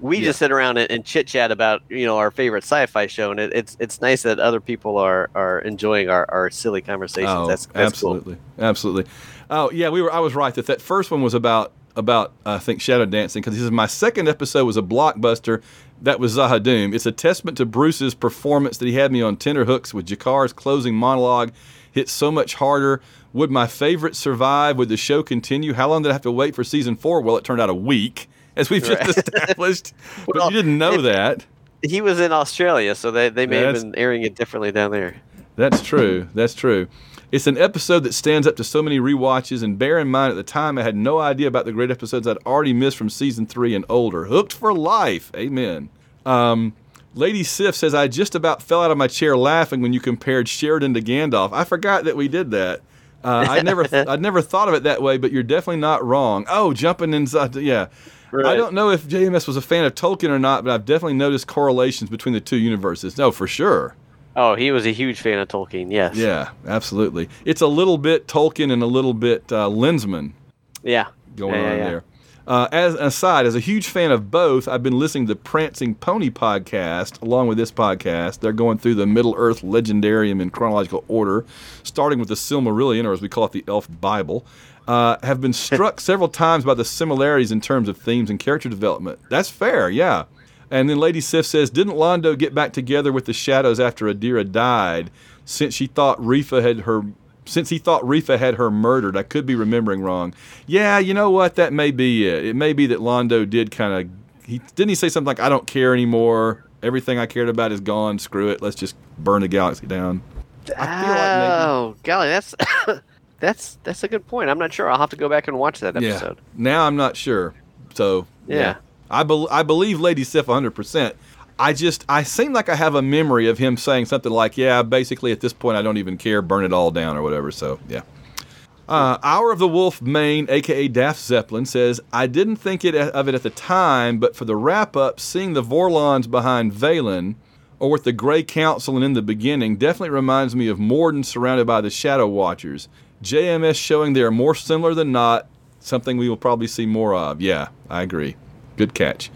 we Yeah. just sit around and, and chit chat about you know our favorite sci-fi show, and it, it's it's nice that other people are, are enjoying our, our silly conversations. Oh, that's, that's absolutely, absolutely. Oh yeah, we were. I was right that that first one was about about I think shadow dancing because this is my second episode was a blockbuster. That was Z'Ha'Dum. It's a testament to Bruce's performance that he had me on tender hooks with G'Kar's closing monologue. Hit so much harder. Would my favorite survive? Would the show continue? How long did I have to wait for season four? Well, it turned out a week, as we've just *laughs* Right. established. *laughs* but Well, you didn't know if- that. He was in Australia, so they, they may have been airing it differently down there. That's true. *laughs* That's true. It's an episode that stands up to so many rewatches, and bear in mind at the time I had no idea about the great episodes I'd already missed from season three and older. Hooked for life. Amen. Um, Lady Sif says I just about fell out of my chair laughing when you compared Sheridan to Gandalf. I forgot that we did that. Uh, I never, I'd never thought of it that way, but you're definitely not wrong. Oh, jumping inside, yeah. I don't know if JMS was a fan of Tolkien or not, but I've definitely noticed correlations between the two universes. No, for sure. Oh, he was a huge fan of Tolkien. Yes. Yeah, absolutely. It's a little bit Tolkien and a little bit uh, Lensman Yeah. going yeah, on yeah. there. Uh, as an aside, as a huge fan of both, I've been listening to the Prancing Pony podcast along with this podcast. They're going through the Middle Earth legendarium in chronological order, starting with the Silmarillion, or as we call it, the Elf Bible. Uh, have been struck *laughs* several times by the similarities in terms of themes and character development. That's fair, yeah. And then Lady Sif says, Didn't Londo get back together with the Shadows after Adira died, since she thought Refa had her since he thought Refa had her murdered? I could be remembering wrong. Yeah, you know what? That may be it. It may be that Londo did kind of he didn't he say something like, I don't care anymore. Everything I cared about is gone. Screw it. Let's just burn the galaxy down. I feel like Oh, golly, that's that's that's a good point. I'm not sure. I'll have to go back and watch that episode. Yeah. Now I'm not sure. So Yeah. I bel I believe Lady Sif 100. percent I just I seem like I have a memory of him saying something like, "Yeah, basically at this point I don't even care, burn it all down or whatever." So yeah. Uh, Hour of the Wolf Maine, aka Daft Zeppelin, says, I didn't think it of it at the time, but for the wrap up, seeing the Vorlons behind Valen, or with the Grey Council and in the beginning, definitely reminds me of Morden surrounded by the Shadow Watchers. JMS showing they are more similar than not, something we will probably see more of. Yeah, I agree. Good catch.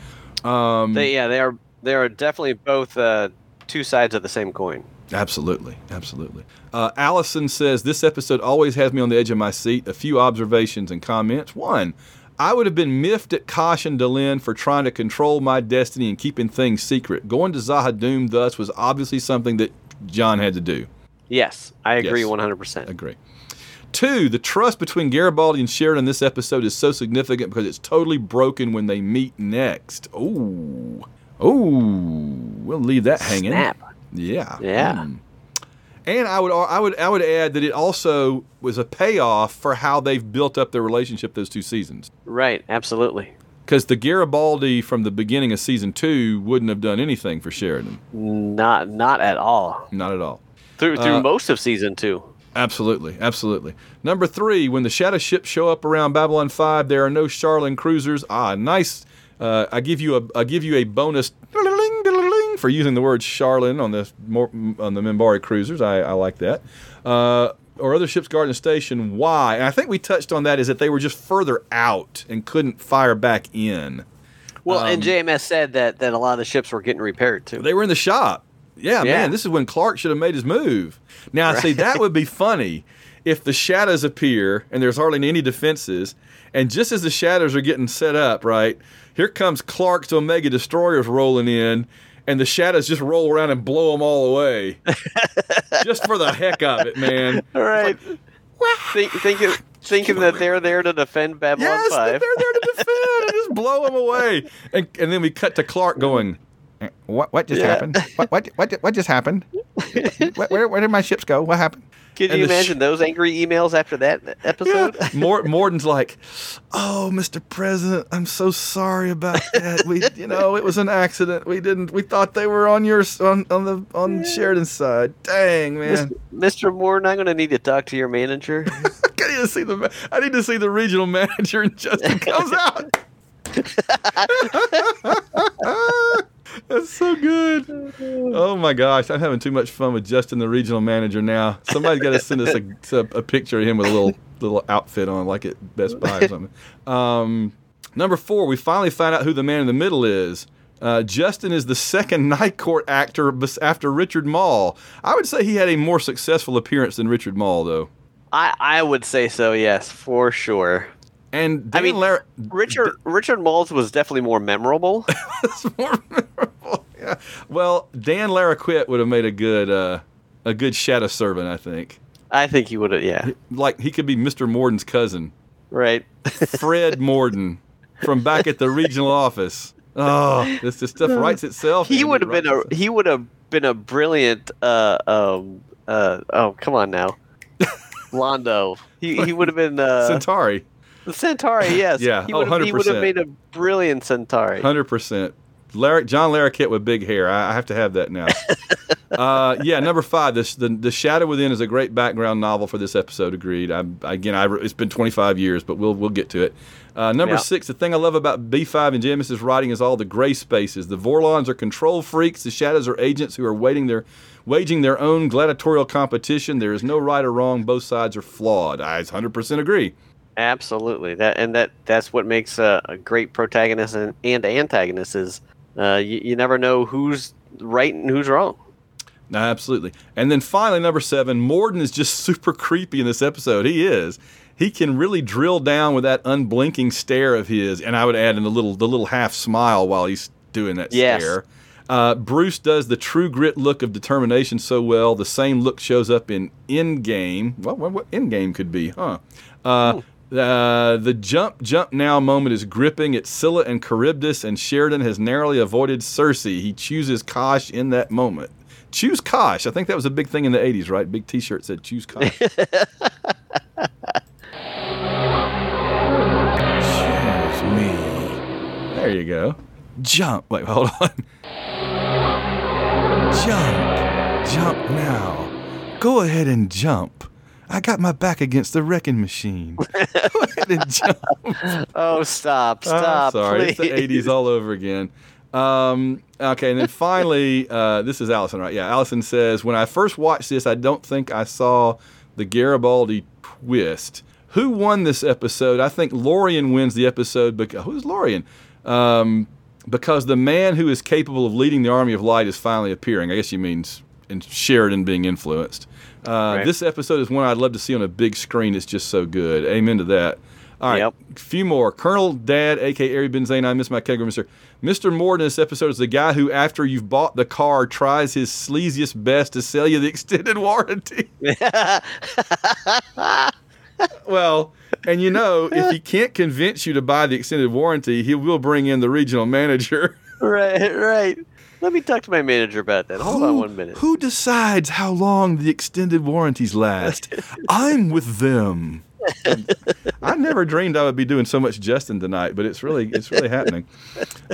Um, They, yeah, they are they are definitely both uh, two sides of the same coin. Absolutely, absolutely. Uh, Allison says this episode always has me on the edge of my seat. A few observations and comments. One, I would have been miffed at Kosh and Delenn for trying to control my destiny and keeping things secret. Going to Z'Ha'Dum thus was obviously something that John had to do. Yes, I agree Yes. 100%. Agree. Two, the trust between Garibaldi and Sheridan in this episode is so significant because it's totally broken when they meet next. Ooh. Ooh. We'll leave that hanging. Snap. Yeah. Yeah. Mm. And I would I would I would add that it also was a payoff for how they've built up their relationship those two seasons. Right, absolutely. Because the Garibaldi from the beginning of season two wouldn't have done anything for Sheridan. Not not at all. Not at all. Through through Uh, most of season 2. Absolutely, absolutely. Number three, when the shadow ships show up around Babylon Five, there are no Sharlin cruisers. Ah, nice. Uh, I give you a I give you a bonus for using the word Sharlin on the on the Minbari cruisers. I, I like that. Uh, or other ships guarding the station. Why? And I think we touched on that. Is that they were just further out and couldn't fire back in. Well, um, and JMS said that that a lot of the ships were getting repaired too. They were in the shop. Yeah, Yeah. man, this is when Clark should have made his move. Now, see, that would be *laughs* funny if the shadows appear and there's hardly any defenses, and just as the shadows are getting set up, right, here comes Clark's Omega destroyers rolling in, and the shadows just roll around and blow them all away, *laughs* just for the heck of it, man. *laughs* All right. Think, thinking thinking that they're there to defend Babylon Yes, they're 5. there to defend and just blow them away. And, and then we cut to Clark going, "Eh, Eh, "What? What just Yeah. happened? What? What? What? What just happened? *laughs* where, where, where did my ships go? What happened?" Can And you the sh- imagine those angry emails after that episode? Mor- *laughs* Morden's like, "Oh, Mr. President, I'm so sorry about that. We, you know, it was an accident. We didn't. We thought they were on your on on the on Sheridan's side. Dang, man. Mr. Morden, I'm going to need to talk to your manager. I need to see the. I need to see the regional manager, and Justin *laughs* comes out. *laughs* That's so good. Oh my gosh, I'm having too much fun with Justin, the regional manager. Now somebody's got to send us a, *laughs* a picture of him with a little little outfit on, like at Best Buy or something. Um, number four, we finally find out who the man in the middle is. Uh, Justin is the second *laughs* Night Court actor after Richard Moll. I would say he had a more successful appearance than Richard Moll, though. I, I would say so, yes, for sure. And I mean, Lar- Richard Richard Malls was definitely more memorable. *laughs* It's more memorable. Yeah. Well, Dan Larroquette would have made a good uh, a good shadow servant, I think. I think he would have, yeah, Like he could be Mr. Morden's cousin, right. *laughs* Fred Morden, from back at the regional office. Oh, this, this stuff writes itself. he would have been a itself. he would have been a brilliant uh um uh oh come on now. *laughs* Londo. He he would have been uh Centauri, the Centauri, yes. Yeah, He oh, would would have made a brilliant Centauri. hundred percent. Larry, John Larroquette with big hair. I, I have to have that now. *laughs* uh, yeah, number five. This the the Shadow Within is a great background novel for this episode. Agreed. I, again, I, it's been 25 years, but we'll we'll get to it. Uh, number Yeah. six. The thing I love about B5 and JMS's writing is all the gray spaces. The Vorlons are control freaks. The Shadows are agents who are waiting their waging their own gladiatorial competition. There is no right or wrong. Both sides are flawed. I 100% agree. Absolutely. That and that that's what makes a, a great protagonist and, and antagonist is uh, you, you never know who's right and who's wrong. No, absolutely. And then finally, number seven, Morden is just *laughs* super creepy in this episode. He is. He can really drill down with that unblinking stare of his, and I would add in the little the little half smile while he's doing that Yes. stare. Uh, Bruce does the true grit look of determination so well. The same look shows up in Endgame. Well, what, what Endgame could be, huh? Uh, uh, the jump, jump now moment is gripping. It's Scylla and Charybdis, and Sheridan has narrowly avoided Circe. He chooses Kosh in that moment. Choose Kosh. I think that was a big thing in the 80s, right? Big t shirt said choose Kosh. *laughs* choose me. There you go. Jump. Wait, hold on. Jump. Jump now. Go ahead and jump. I got my back against the wrecking machine. Go ahead and jump. Oh, stop, stop. I'm sorry, please. it's the 80s all over again. Um, okay, and then finally, uh, this is Allison, right? Yeah, Allison says, When I first watched this, I don't think I saw the Garibaldi twist. Who won this episode? I think Lorien wins the episode because who's Lorien? Um, because the man who is capable of leading the army of light is finally appearing. I guess she means Sheridan being influenced. Uh, Right. This episode is one I'd love to see on a big screen. It's just so good. Amen to that. All right, Yep. a few more. Colonel Dad, aka Ari Benzane, I miss my kegger, Mister. Mr. Morden in this episode is the guy who, after you've bought the car, tries his sleaziest best to sell you the extended warranty. *laughs* well, and you know, if he can't convince you to buy the extended warranty, he will bring in the regional manager. *laughs* right, right. Let me talk to my manager about that. Hold on one minute. Who decides how long the extended warranties last? I'm with them. I never dreamed I would be doing so much Justin tonight, but it's really it's really happening.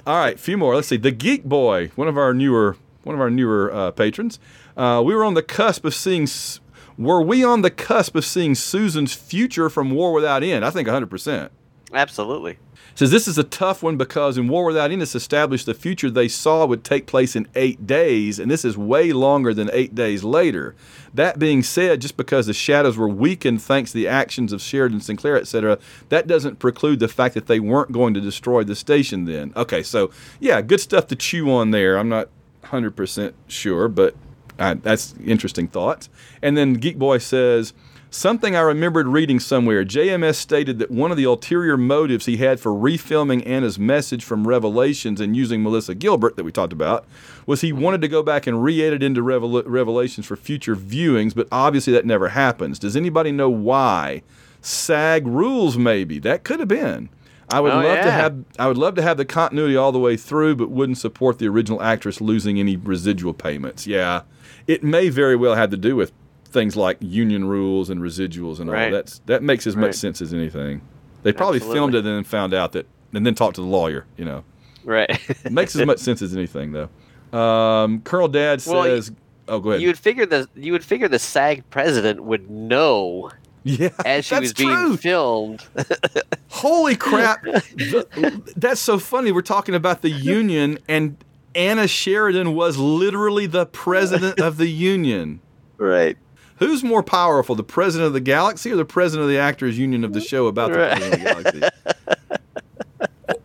All right, a few more. Let's see. The Geek Boy, one of our newer one of our newer uh, patrons. Uh, we were on the cusp of seeing. S- Were we on the cusp of seeing Susan's future from War Without End? I think 100 percent Absolutely. Says this is a tough one because in War Without End, it's established the future they saw would take place in eight days, and this is way longer than eight days later. That being said, just because the shadows were weakened thanks to the actions of Sheridan Sinclair, etc., that doesn't preclude the fact that they weren't going to destroy the station then. Okay, so yeah, good stuff to chew on there. I'm not 100% sure, but that's interesting thoughts. And then Geek Boy says, Something I remembered reading somewhere. JMS stated that one of the ulterior motives he had for refilming Anna's message from Revelations and using Melissa Gilbert, that we talked about, was he wanted to go back and re edit into Revel- Revelations for future viewings, but obviously that never happens. Does anybody know why? SAG rules, maybe. That could have been. I would Oh, love to have I would love to have the continuity all the way through, but wouldn't support the original actress losing any residual payments. Yeah, it may very well have to do with things like union rules and residuals and all. Right. That's that makes as much sense as anything. They probably filmed it and then found out that, and then talked to the lawyer. You know, Right. makes as much *laughs* sense as anything though. Um, Colonel Dad Well, says, "Oh, go ahead." you would figure the you would figure the SAG president would know *laughs* yeah, as she was being true. filmed. *laughs* Holy crap! That's so funny. We're talking about the union, and Anna Sheridan was literally the president of the union. right. Who's more powerful, the president of the galaxy or the president of the actors union of the show about the Right. president of the galaxy?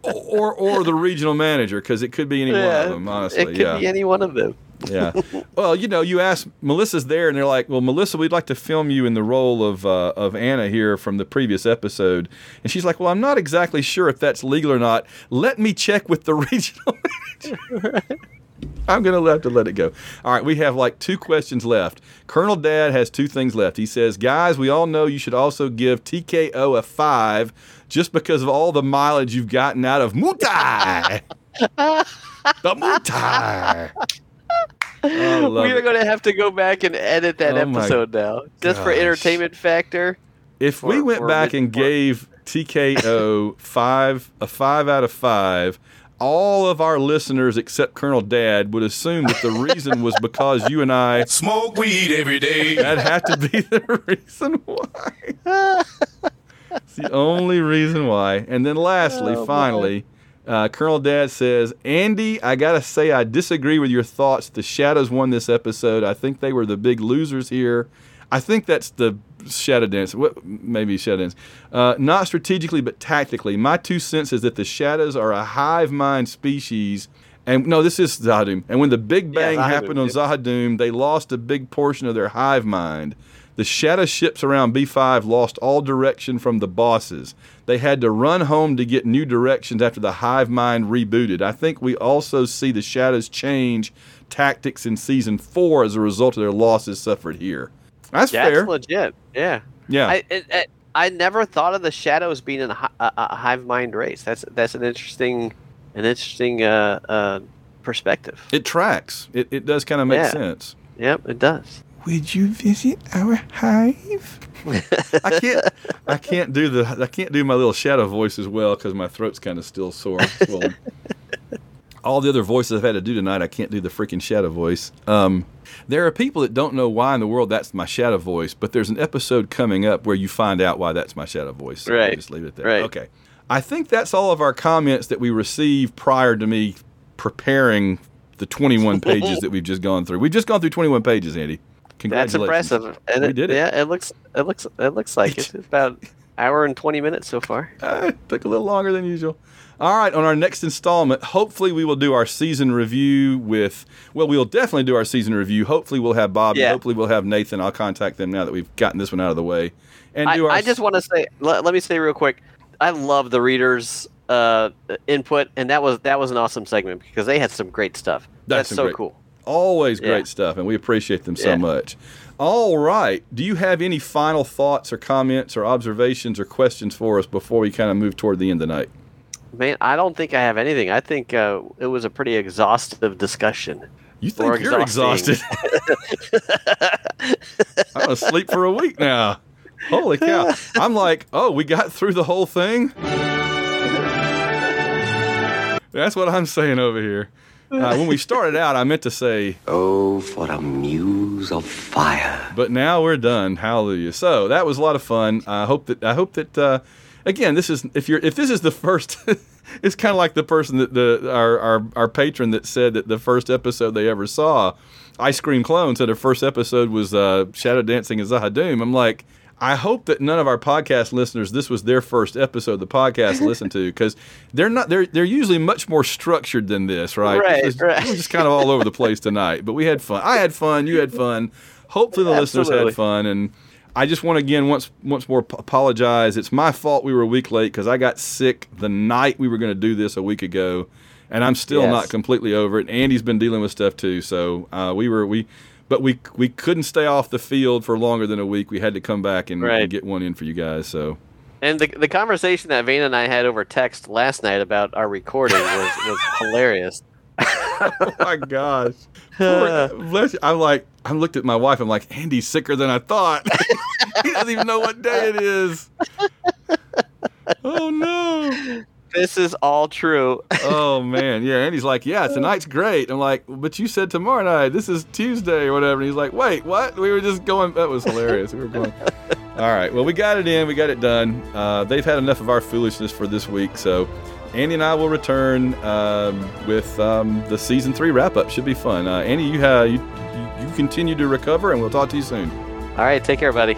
or, or the regional manager, because it could be any one of them. Honestly, it could yeah. be any one of them. Yeah. *laughs* Well, you know, you ask Melissa's there, and they're like, "Well, Melissa, we'd like to film you in the role of uh, of Anna here from the previous episode." And she's like, "Well, I'm not exactly sure if that's legal or not. Let me check with the *laughs* regional manager." I'm gonna have to let it go. All right, we have like two questions left. Colonel Dad has two things left. He says, "Guys, we all know you should also give TKO a five, just because of all the mileage you've gotten out of Mutai." *laughs* the Mutai. *laughs* Oh, love we are going to have to go back and edit that Oh episode now, just for entertainment factor. If we went back and gave TKO five a five out of five, all of our listeners except Colonel Dad would assume that the reason was because you and I. *laughs* Smoke weed every day. That had to be the reason why. it's the only reason why. And then lastly, Oh, finally, uh, Colonel Dad says, Andy, I gotta say I disagree with your thoughts. The Shadows won this episode. I think they were the big losers here. I think that's the Shadow Dance. What maybe Shadow Dance? Uh, not strategically, but tactically. My two cents is that the Shadows are a hive mind species. And no, this is Z'Ha'Dum. And when the Big Bang Z'Ha'Dum, happened on yeah. Z'Ha'Dum, they lost a big portion of their hive mind. The shadow ships around B5 lost all direction from the bosses. They had to run home to get new directions after the hive mind rebooted. I think we also see the shadows change tactics in season four as a result of their losses suffered here. That's That's fair. legit. Yeah. yeah. I, it, it, I never thought of the shadows being in a, a, a hive mind race. That's that's an interesting, an interesting uh, uh, perspective. it tracks. It, it does kind of make Yeah. sense. Yep, it does. Would you visit our hive? I can't. I can't do the. I can't do my little shadow voice as well because my throat's kind of still sore. *laughs* All the other voices I've had to do tonight, I can't do the freaking shadow voice. Um, there are people that don't know why in the world that's my shadow voice, but there's an episode coming up where you find out why that's my shadow voice. So I'll Right. Just leave it there. Right. Okay. I think that's all of our comments that we received prior to me preparing the 21 *laughs* pages that we've just gone through. We've just gone through 21 pages, Andy. That's impressive. And We it, did it. Yeah, it looks it looks it looks like. It's *laughs* about hour and twenty minutes so far. Uh, took a little longer than usual. All right, on our next installment, hopefully we will do our season review with. Well, we'll definitely do our season review. Hopefully we'll have Bob. Yeah. Hopefully we'll have Nathan. I'll contact them now that we've gotten this one out of the way. And I. I just want to say, let, let me say real quick, I love the readers' uh, input, and that was that was an awesome segment because they had some great stuff. That's That's, so great- cool. always Yeah. great stuff, and we appreciate them so Yeah. much. All right. Do you have any final thoughts or comments or observations or questions for us before we kind of move toward the end of the night? Man, I don't think I have anything. I think uh, it was a pretty exhaustive discussion. You think Or you're exhausting. exhausted? *laughs* I'm gonna sleep for a week now. Holy cow! I'm like, oh, we got through the whole thing. That's what I'm saying over here. Uh, when we started out, I meant to say, Oh, for a muse of fire. but now we're done. Hallelujah! So that was a lot of fun. I hope that I hope that uh, again, this is if you're if this is the first. *laughs* It's kind of like the person that the our, our our patron that said that the first episode they ever saw, Ice Cream Clone said their first episode was uh, Shadow Dancing in Z'Ha'Dum. I'm like, I hope that none of our podcast listeners this was their first episode of the podcast *laughs* to listen to because they're not they're they're usually much more structured than this, right? Right, It's- right. We're just kind of all over the place tonight, but we had fun. I had fun. You had fun. Hopefully the listeners had fun and. I just want to again once once more apologize. It's my fault we were a week late because I got sick the night we were going to do this a week ago, and I'm still Yes. not completely over it. Andy's been dealing with stuff too, so uh, we were we, but we we couldn't stay off the field for longer than a week. We had to come back and, and get one in for you guys. So And the the conversation that Van and I had over text last night about our recording was, was *laughs* hilarious. oh my gosh. Poor- *laughs* bless you. I'm like, I looked at my wife. I'm like, Andy's sicker than I thought. *laughs* he doesn't even know what day it is. *laughs* Oh no. This is all true. *laughs* Oh man, yeah. Andy's like, yeah, tonight's great. I'm like, but you said tomorrow night. This is Tuesday or whatever. And he's like, wait, what? We were just going. That was hilarious. We were going. *laughs* All right. Well, we got it in. We got it done. Uh, they've had enough of our foolishness for this week. So, Andy and I will return um, with um, the season three wrap up. Should be fun. Uh, Andy, you, have you you you continue to recover, and we'll talk to you soon. All right, take care, buddy.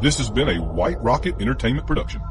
This has been a White Rocket Entertainment production.